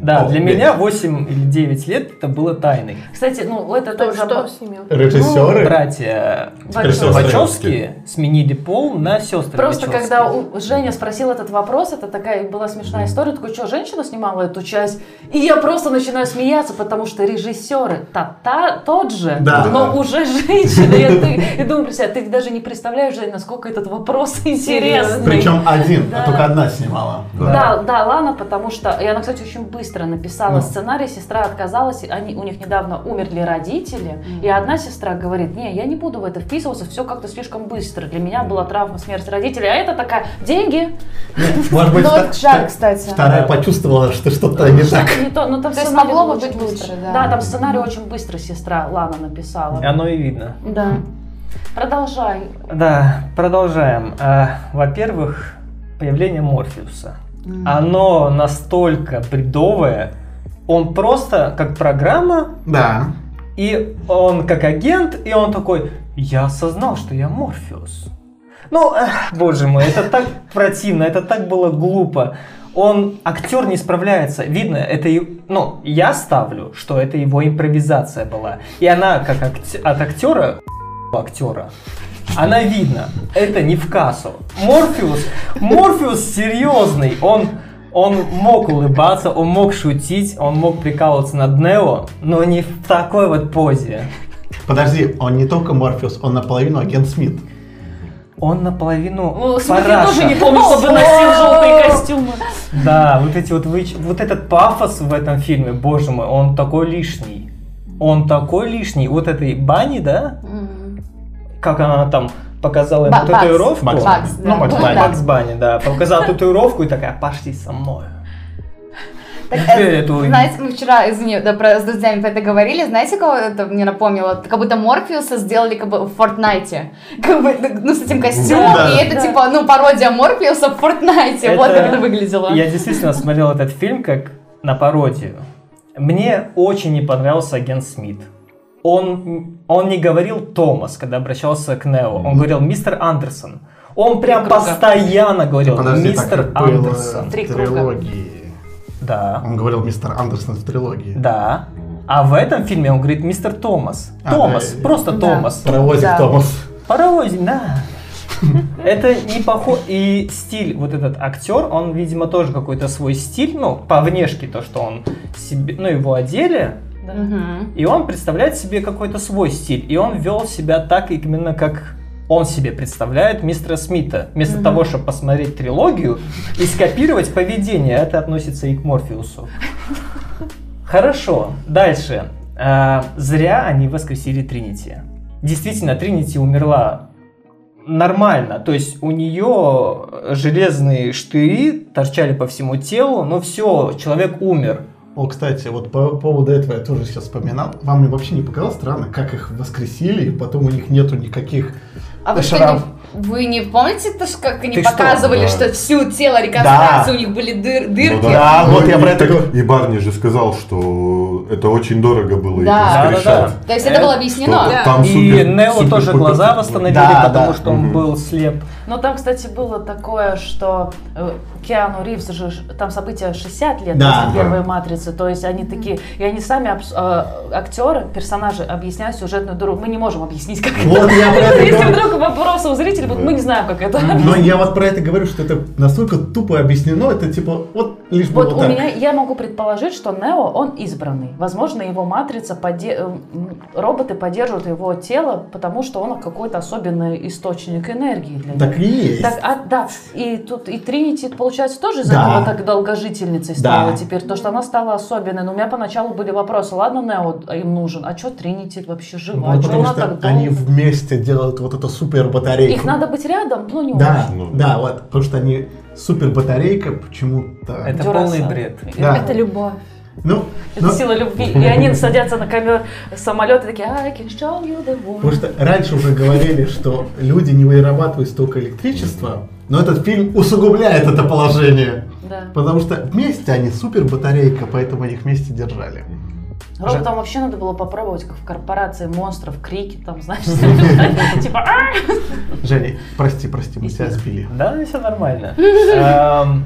да. Да, О, для блин. меня 8 или 9 лет это было тайной. Кстати, ну это То, тоже что забав- с ними? Режиссеры. Братья Вачовски. Сменили пол на сестры Просто Вачовски. когда у- Женя спросил этот вопрос, это такая была смешная история, такой, что, женщина снимала эту часть? И я просто начинаю смеяться, потому что режиссеры та, та тот же, Да. но уже женщина. Я, ты- я думаю себя, ты даже не представляешь, Жень, насколько этот вопрос интересный. Причем один, Да. а только одна снимала. Да, да, Лана, потому что и она, кстати, очень быстро написала Ну. сценарий, сестра отказалась, и они у них недавно умерли родители, и одна сестра говорит, не, я не буду в это вписываться, все как-то слишком быстро. Для меня была травма смерти родителей, а это такая деньги. Может быть, вта- кстати. вторая почувствовала, что что-то не так. Не то, ну там То есть сценарий могло бы очень быть быстро. лучше, да. Да, там сценарий очень быстро сестра Лана написала. Оно и видно. Да. Продолжай. Да, продолжаем. А, Во-первых, появление Морфеуса. Оно настолько бредовое, Он просто как программа, Да. и он как агент, и он такой, я осознал, что я Морфеус. Ну, эх, боже мой, это так противно, это так было глупо. Он, актер не справляется. Видно, это, ну, я ставлю, что это его импровизация была. И она, как акт- от актера, актера, она видно, это не в кассу. Морфеус, Морфеус серьезный, он, он мог улыбаться, он мог шутить, он мог прикалываться над Нео, но не в такой вот позе. Подожди, он не только Морфеус, он наполовину агент Смит. Он наполовину Ну, параша. тоже не помню, чтобы носил желтые костюмы. Да, вот эти вот выч- вот этот пафос в этом фильме, боже мой, он такой лишний. Он такой лишний. Вот этой Бани, да? Мгм. Как она там показала ему Ба- татуировку. Бакс. Бакс, Ну, да. Бакс Ну, Банни. да. Бакс Банни, да. Показала татуировку и такая, пошли со мной. Так, э, эту- знаете, мы вчера, извини, да, про, с друзьями про это говорили, знаете, кого это мне напомнило? Как будто Морфеуса сделали как бы в Фортнайте. Как бы, ну, с этим костюмом, Да. и это Да. типа, ну, пародия Морфеуса в Фортнайте. Вот как это выглядело. Я действительно смотрел этот фильм как на пародию. Мне очень не понравился агент Смит. Он, он не говорил Томас, когда обращался к Нео. Он говорил мистер Андерсон. Он прям круга. постоянно говорил Подожди, мистер так Андерсон. в Три круга. трилогии. Да, Он говорил мистер Андерсон в трилогии. да. А в этом фильме он говорит мистер Томас. А, Томас, да. просто Да. Томас. Паровозик Да. Томас. Паровозик, да. Это не похоже. И стиль, вот этот актер, он, видимо, тоже какой-то свой стиль, ну, по внешке то, что он себе, ну, его одели, Мгм. и он представляет себе какой-то свой стиль. И он вел себя так именно как он себе представляет мистера Смита. Вместо того, чтобы посмотреть трилогию и скопировать поведение, это относится и к Морфеусу. Хорошо, дальше. А, зря они воскресили Тринити. Действительно, Тринити умерла нормально. То есть у нее железные штыри торчали по всему телу, но все, человек умер. О, кстати, вот по поводу этого я тоже сейчас вспоминал. Вам и вообще не показалось странно, как их воскресили, и потом у них нету никаких А вы что, шрам? не, вы не помните, то, что, как они Ты что? показывали, Да. что всю тело реконструкции Да. у них были дыр- дырки? Ну Да, вот я про это говорю. И Барни же сказал, что это очень дорого было Да. их воскрешать. Да-да-да. То есть это было объяснено? Что там И супер- Нео супер тоже пупер- глаза восстановили, Да, потому да. что он Мгм. был слеп. Но там, кстати, было такое, что э, Киану Ривз же, там события 60 лет Да. после первой матрицы, то есть они такие, и они сами, абс- э, актеры, персонажи объясняют сюжетную дорогу. Мы не можем объяснить, как это. Вот я про это Если вдруг вопросы у зрителей будут, мы не знаем, как это. Но я вот про это говорю, что это настолько тупо объяснено, это типа, вот лишь Вот у так. меня, я могу предположить, что Нео, он избранный. Возможно, его матрица, поде- э, роботы поддерживают его тело, потому что он какой-то особенный источник энергии для них. Так и есть. Так, а, да, и тут и Тринити, получается, тоже из Да. этого так долгожительницей стала Да. теперь, то, что она стала особенной. Но у меня поначалу были вопросы, ладно, Нео им нужен, а что Тринити вообще жива? Ну, а потому она что так долго? они вместе делают вот эту супер батарейку. Их надо быть рядом, ну не Да, очень. Да, вот, потому что они супер батарейка почему-то. Это Duracell. полный бред. Да. Это любовь. Ну, Это ну, сила любви. И они садятся на ковер самолета и такие, I can show you the world. потому что раньше уже говорили, что люди не вырабатывают столько электричества, но этот фильм усугубляет это положение. Да. Потому что вместе они супер батарейка, поэтому они их вместе держали. Роботам вообще надо было попробовать, как в корпорации монстров, крики там, знаешь, типа «А!» Женя, прости, прости, мы тебя сбили. Да, все нормально. Эм,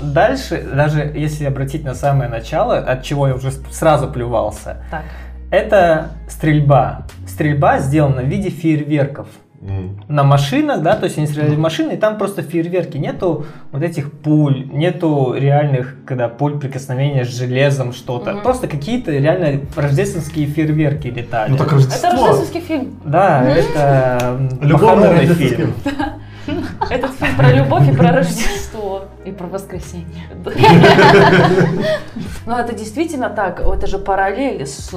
Дальше, даже если обратить на самое начало, от чего я уже сразу плювался, Так. это стрельба. Стрельба сделана в виде фейерверков. М. на машинах, да, то есть они стреляли в машины, и там просто фейерверки, нету вот этих пуль, нету реальных, когда пуль прикосновения с железом, что-то, Мгм. просто какие-то реально рождественские фейерверки летали. Ну так Это Рождество. рождественский фильм. Да, это м, Любовный фильм. фильм. Этот фильм про любовь и про Рождество. И про воскресенье. Но это действительно так. Это же параллель с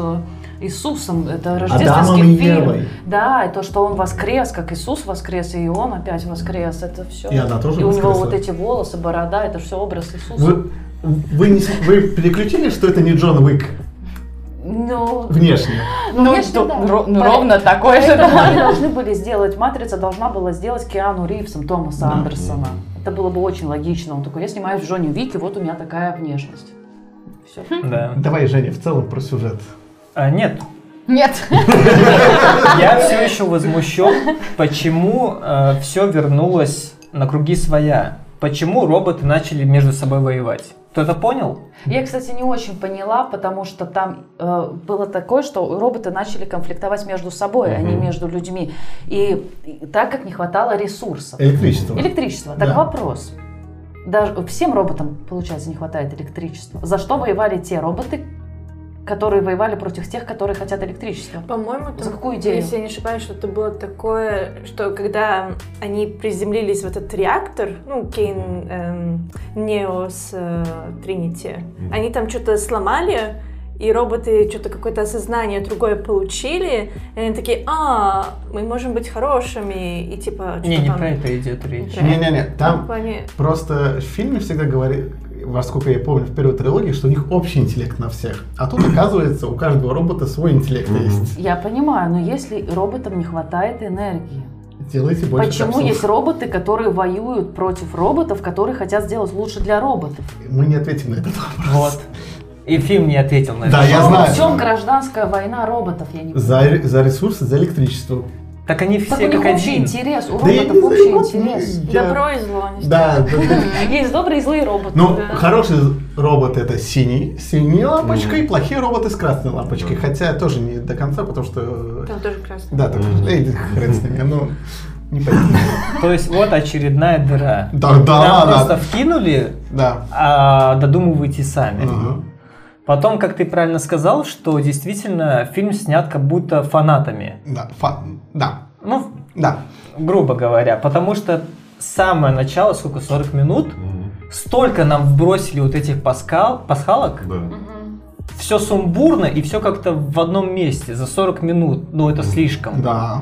Иисусом. Это Адамом рождественский и фильм. Да, и то, что он воскрес, как Иисус воскрес, и он опять воскрес. Это все. И она тоже И у него воскресла. вот эти волосы, борода, это все образ Иисуса. Вы, вы, не вы переключили, что это не Джон Уик Ну, внешне? Ну, внешне, ду- да. ну, Поэтому- ровно такое же, да. они должны были сделать, Матрица должна была сделать Киану Ривзом Томаса Да. Андерсона. Это было бы очень логично. Он такой, я снимаюсь в Джонни Вики, вот у меня такая внешность. Все. Да. Давай, Женя, в целом про сюжет. А, нет, Нет. я все еще возмущен, почему все вернулось на круги своя. Почему роботы начали между собой воевать? Кто-то понял? Я, кстати, не очень поняла, потому что там э, было такое, что роботы начали конфликтовать между собой, а не между людьми. И, и так как не хватало ресурсов. Электричество. Электричество. Так Да. вопрос. Даже всем роботам, получается, не хватает электричества. За что воевали те роботы, которые воевали против тех, которые хотят электричества? По-моему, там, За какую идею? если я не ошибаюсь, что это было такое, что когда они приземлились в этот реактор, ну, Кейн, эм, Нео с э, Тринити, они там что-то сломали, и роботы что-то какое-то осознание другое получили, и они такие, а, мы можем быть хорошими, и типа... Не, не там- про это идет речь. Не-не-не, там плане- просто в фильме всегда говорит, во сколько я помню в первой трилогии, что у них общий интеллект на всех. А тут, оказывается, у каждого робота свой интеллект Мгм. есть. Я понимаю, но если роботам не хватает энергии, Делайте больше почему капсул. есть роботы, которые воюют против роботов, которые хотят сделать лучше для роботов? Мы не ответим на этот вопрос. Вот. И фильм не ответил на это. Да, я В знаю. чем гражданская война роботов? Я не За, за ресурсы, за электричество. Так они Так все у них как общий один. интерес, у Да роботов общий знаю, интерес. я- Добро и зло. Да. Есть добрые и злые роботы. Ну, Да. хороший робот это синий, с синей лампочкой, плохие роботы с красной лампочкой. Хотя тоже не до конца, потому что... Там тоже красный. Да, так, Мгм. эй, хрен с ними, ну. То есть вот очередная дыра. Да, да, да. просто вкинули, Да. а додумывайте сами. Потом, как ты правильно сказал, что действительно фильм снят как будто фанатами. Да, фа- да, Ну, да. грубо говоря, потому что самое начало, сколько, 40 минут, Мгм. столько нам вбросили вот этих паскал, пасхалок, Да. все сумбурно и все как-то в одном месте за 40 минут, ну это слишком. Да.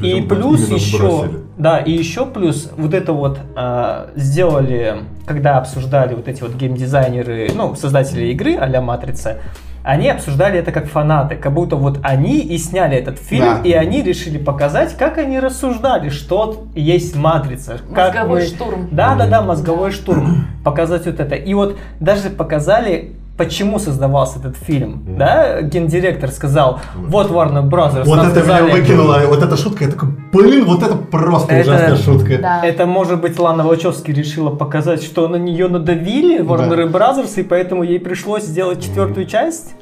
И плюс еще, сбросили. да, и еще плюс вот это вот а, сделали, когда обсуждали вот эти вот геймдизайнеры, ну, создатели игры а-ля Матрица, они обсуждали это как фанаты, как будто вот они и сняли этот фильм, Да. и они решили показать, как они рассуждали, что есть Матрица. Как Мозговой мы- штурм. Да, да, да, мозговой штурм. Показать вот это. И вот даже показали, почему создавался этот фильм. Мгм. Да, гендиректор сказал, вот Warner Brothers Вот это меня сказали, выкинуло, вот эта шутка, я такой, блин, вот это просто Это- ужасная шутка. Да. Это, может быть, Лана Вачовски решила показать, что на нее надавили Warner Brothers, и поэтому ей пришлось сделать четвертую часть?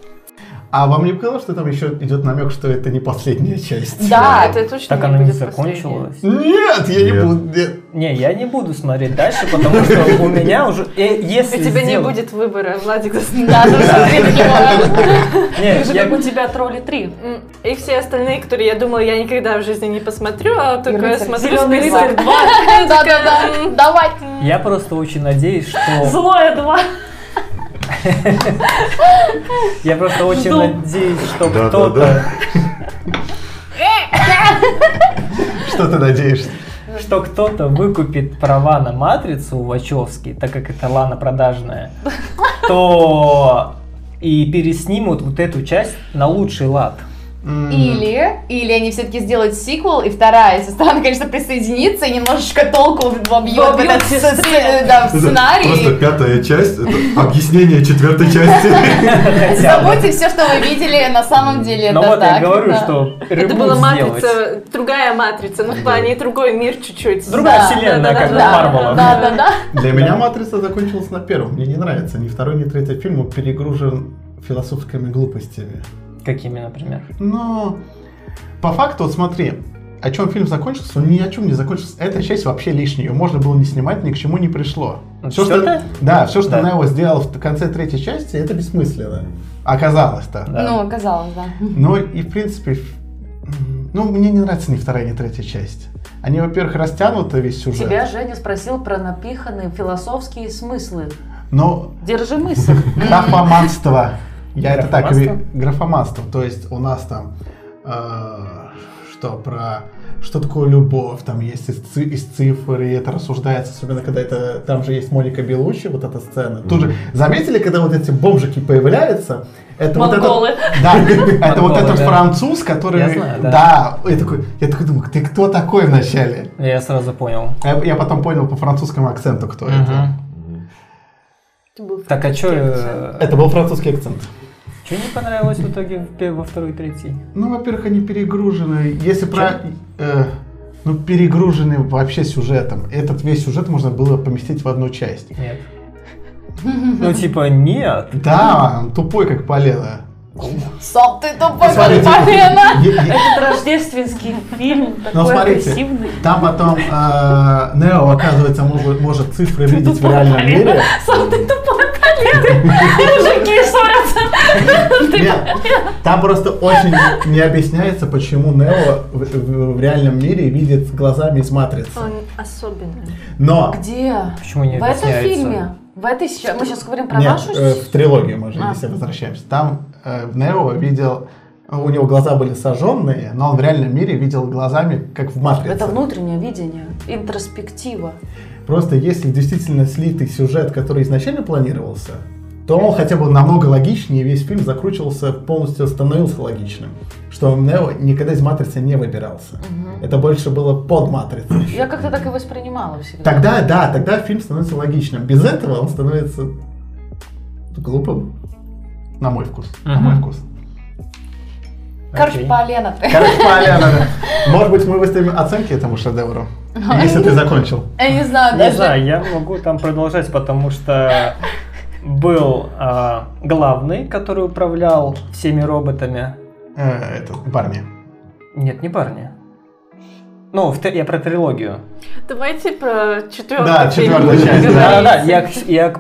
А вам не показалось, что там еще идет намек, что это не последняя часть? Да. это точно Так не она не будет закончилась. Нет, я не Нет. буду. нет. Не, я не буду смотреть дальше, потому что у меня уже... э, У Если тебя не будет выбора, Владик. Да, ну, смотри на него. Не, Же я- у тебя тролли 3. М, И все остальные, которые я думала, я никогда в жизни не посмотрю, а только смотрю рыцарь. два. Да, да, да. Давай. Я просто очень надеюсь, что... Злое 2. Я просто очень надеюсь, что кто-то... Что ты надеешься? что кто-то выкупит права на матрицу у Вачовски, так как это Лана продажная, то и переснимут вот эту часть на лучший лад. М, Или, или они все-таки сделают сиквел, и вторая сестра, наконец-то, присоединится и немножечко толку вобьет в этот сц- да, в Это сценарий. Просто пятая часть, это объяснение четвертой части. Забудьте все, что вы видели на самом деле. Но это вот я так, говорю, что Это была матрица, другая матрица, ну в плане другой мир чуть-чуть. Другая вселенная, как да, Марвела. Да, да, да. Для меня «Матрица» закончилась на первом. Мне не нравится. Ни второй, ни третий фильм он перегружен философскими глупостями. Какими, например? Но по факту, вот смотри, о чем фильм закончился, он ни о чем не закончился. Эта часть вообще лишняя. Ее можно было не снимать, ни к чему не пришло. Всё, что, Что-то? да, все, что Да. Нео сделал в конце третьей части, это бессмысленно. Оказалось-то. Да. Ну, оказалось, да. Ну и в принципе, ну мне не нравится ни вторая, ни третья часть. Они, во-первых, растянуты весь сюжет. Тебя Женя спросил про напиханные философские смыслы. Но Держи мысль. графоманство. Я это так Графоманство? графоманство. То есть у нас там э, что про что такое любовь, там есть из, ци- из цифр, и это рассуждается, особенно когда это, там же есть Моника Белучи, вот эта сцена. Тут же, заметили, когда вот эти бомжики появляются, это вот Монголы. этот, да, это вот этот да. француз, который, Я знаю, да. да, я такой, я такой думаю, ты кто такой вначале? Я сразу понял. Я, я потом понял по французскому акценту, кто это. Мгм. Это был Так, а что французский Это был французский акцент. Не понравилось в итоге во второй, третьей? Ну, во-первых, они перегружены. Если про... э, ну, перегружены вообще сюжетом. Этот весь сюжет можно было поместить в одну часть. Нет. Ну, типа, нет. Да, он тупой, как полено. Сам ты тупой, е- е- Этот рождественский фильм Но такой агрессивный. там потом э, Нео, оказывается, может, может цифры видеть в реальном мире. Сам ты тупой. Мужики ссорятся. Нет, там просто очень не объясняется, почему Нео в, в- в реальном мире видит глазами из матрицы. Он особенный. Но Где? Почему не В этом объясняется? фильме? В этой сейчас? Мы сейчас говорим про нет, нашу... э, в трилогии мы же, А. если возвращаемся. Там э, в Нео видел, у него глаза были сожженные, но он в реальном мире видел глазами, как в матрице. Это внутреннее видение, интроспектива. Просто если действительно слитый сюжет, который изначально планировался, то он хотя бы намного логичнее, и весь фильм закручивался, полностью становился логичным. Что Нео никогда из матрицы не выбирался. Это больше было под матрицей. Я как-то так и воспринимала всегда. Тогда, да, тогда фильм становится логичным. Без этого он становится глупым. На мой вкус. На Мгм. мой вкус. Короче, ты. Короче, Поляна, да. Может быть, мы выставим оценки этому шедевру, если ты закончил. Я не знаю, Не даже... знаю, я могу там продолжать, потому что был а, главный, который управлял всеми роботами. Э, Это, парни. Нет, не парни. Ну, в я про трилогию. Давайте про четвертый Да, будем часть, говорить. Да, да, я,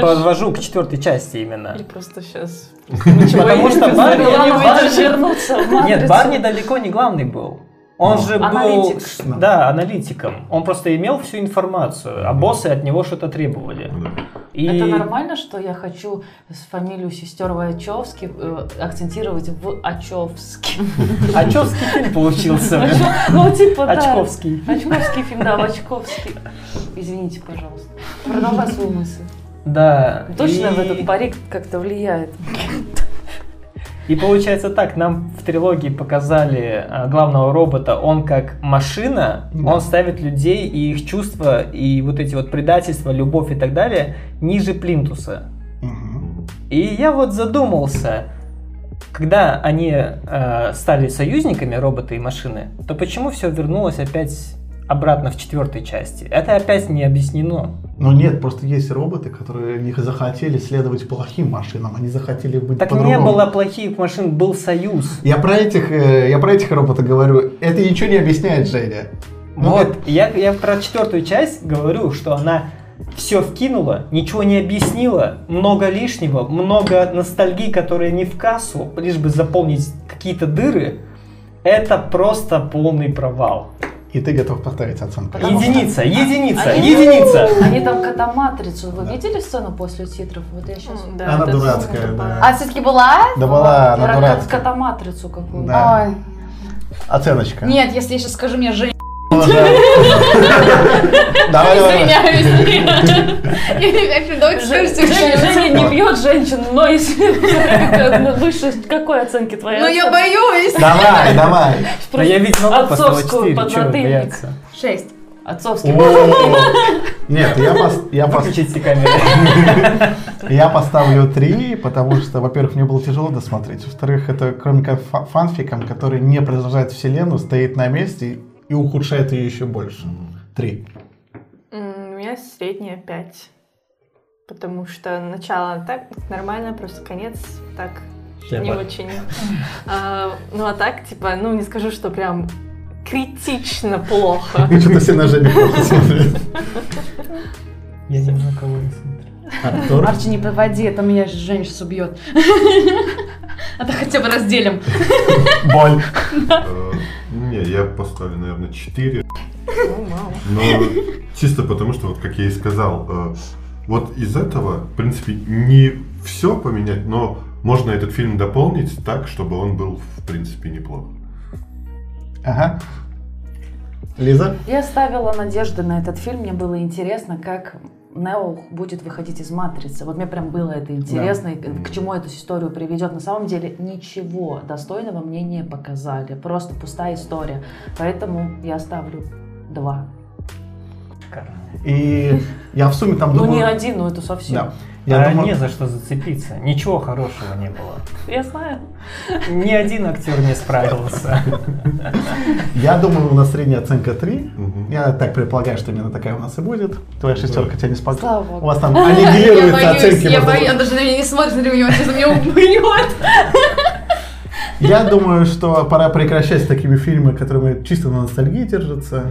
подвожу к четвертой части именно. Или просто сейчас Потому что Барни. Нет, Барни далеко не главный был. Он Ну, же был, аналитик. да, аналитиком. Он просто имел всю информацию, а боссы от него что-то требовали. И Это нормально, что я хочу фамилию сестер Вачовски э, акцентировать в Очевске? Очевский фильм получился. Ну, типа, да. Очковский. Очковский фильм, да, Очковский. Извините, пожалуйста. Продолжай свою мысль. Да. Точно в этот парик как-то влияет. И получается так, нам в трилогии показали а, главного робота, он как машина, Да. он ставит людей и их чувства, и вот эти вот предательства, любовь и так далее ниже плинтуса. И я вот задумался, когда они э, стали союзниками, роботы и машины, то почему все вернулось опять обратно в четвертой части? Это опять не объяснено. Но нет, просто есть роботы, которые не захотели следовать плохим машинам, они захотели быть Так по-другому. не было плохих машин, был союз. Я про этих, э, я про этих роботов говорю. Это ничего не объясняет, Женя. Ну, Вот, я, я про четвертую часть говорю, что она все вкинула, ничего не объяснила, много лишнего, много ностальгии, которые не в кассу, лишь бы заполнить какие-то дыры. Это просто полный провал. И ты готов поставить оценку. Потому что- единица, единица, Они- единица. Они там кота-матрицу. Вы видели сцену после титров? Вот я сейчас... Да, Она дурацкая, да. А все-таки была? Да была она дурацкая. кота-матрицу какую-то. Да. Ой. Оценочка. Нет, если я сейчас скажу мне Женя. Давай, Женя, не бьет женщин, но если выше какой оценки твоя? Ну я боюсь. Давай, давай. Да я ведь могу поставить Отцовскую 4, чего бояться. Отцовский. Нет, я, пос- я, Выключите камеру. я поставлю три, потому что, во-первых, мне было тяжело досмотреть. Во-вторых, это кроме как фа- фанфиком, который не продолжает вселенную, стоит на месте и ухудшает ее еще больше. Три. У меня средняя 5. Потому что начало так нормально, просто конец так не Щепа. очень. А, ну а так, типа, ну не скажу, что прям критично плохо. Что-то все на Женю плохо смотрят. Я ни на кого не смотрю. Артур? Арчи, не подводи, это меня Женя сейчас убьет. А то хотя бы разделим. Боль. Не, я поставлю, наверное, 4. Ну, мало. Но чисто потому, что, вот как я и сказал, э, вот из этого, в принципе, не все поменять, но можно этот фильм дополнить так, чтобы он был, в принципе, неплох. Ага. Лиза? Я ставила надежды на этот фильм. Мне было интересно, как Нео будет выходить из матрицы. Вот мне прям было это интересно, и к чему эту историю приведет. На самом деле ничего достойного мне не показали. Просто пустая история. Поэтому я ставлю два. И я в сумме там Ну думаю... не один, но это совсем. Да. Я А думаю, не за что зацепиться. Ничего хорошего не было. Я знаю. Ни один актер не справился. я думаю, у нас средняя оценка 3. Мгм. Я так предполагаю, что именно такая у нас и будет. Твоя шестерка тебя не Слава спасла. богу. У вас там Я аннигилируются боюсь, оценки. я боюсь, он даже на меня не смотрит, смотри, у него сейчас меня убьет. Я думаю, что пора прекращать с такими фильмами, которые чисто на ностальгии держатся.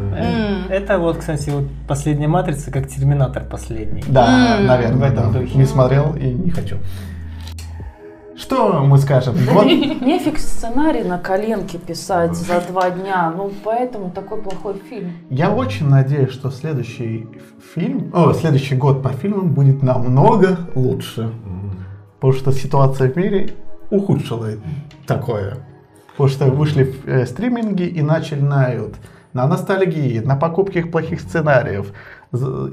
Это вот, кстати, вот последняя матрица, как Терминатор последний. Да, наверное, да. Не смотрел и не хочу. Что мы скажем? Вот Нефиг сценарий на коленке писать за два дня. Ну, поэтому такой плохой фильм. я очень надеюсь, что следующий фильм, о, следующий год по фильмам будет намного лучше. Потому что ситуация в мире ухудшила такое. Потому что вышли э, стриминги и начинают на ностальгии, на покупке плохих сценариев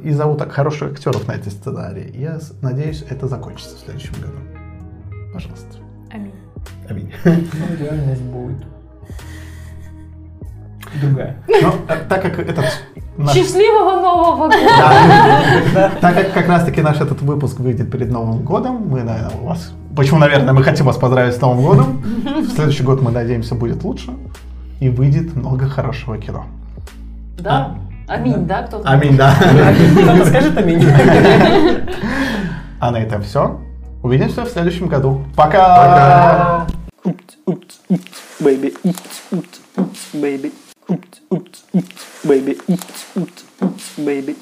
и зовут так хороших актеров на эти сценарии. Я надеюсь, это закончится в следующем году. Пожалуйста. Аминь. Аминь. Ну, реальность будет. Другая. Но э, так как этот наш- Счастливого Нового года! Да. Так как как раз таки наш этот выпуск выйдет перед Новым годом, мы, наверное, у вас... Почему, наверное, мы хотим вас поздравить с Новым годом. В следующий год, мы надеемся, будет лучше. И выйдет много хорошего кино. Да? Аминь, да? Кто-то? Аминь, да. Кто-то скажет аминь. А на этом все. Увидимся в следующем году. Пока! Oops, oops, oops, baby. Oops, oops, oops, baby. Oops, oops, oops, baby. Oops, oops, oops, baby.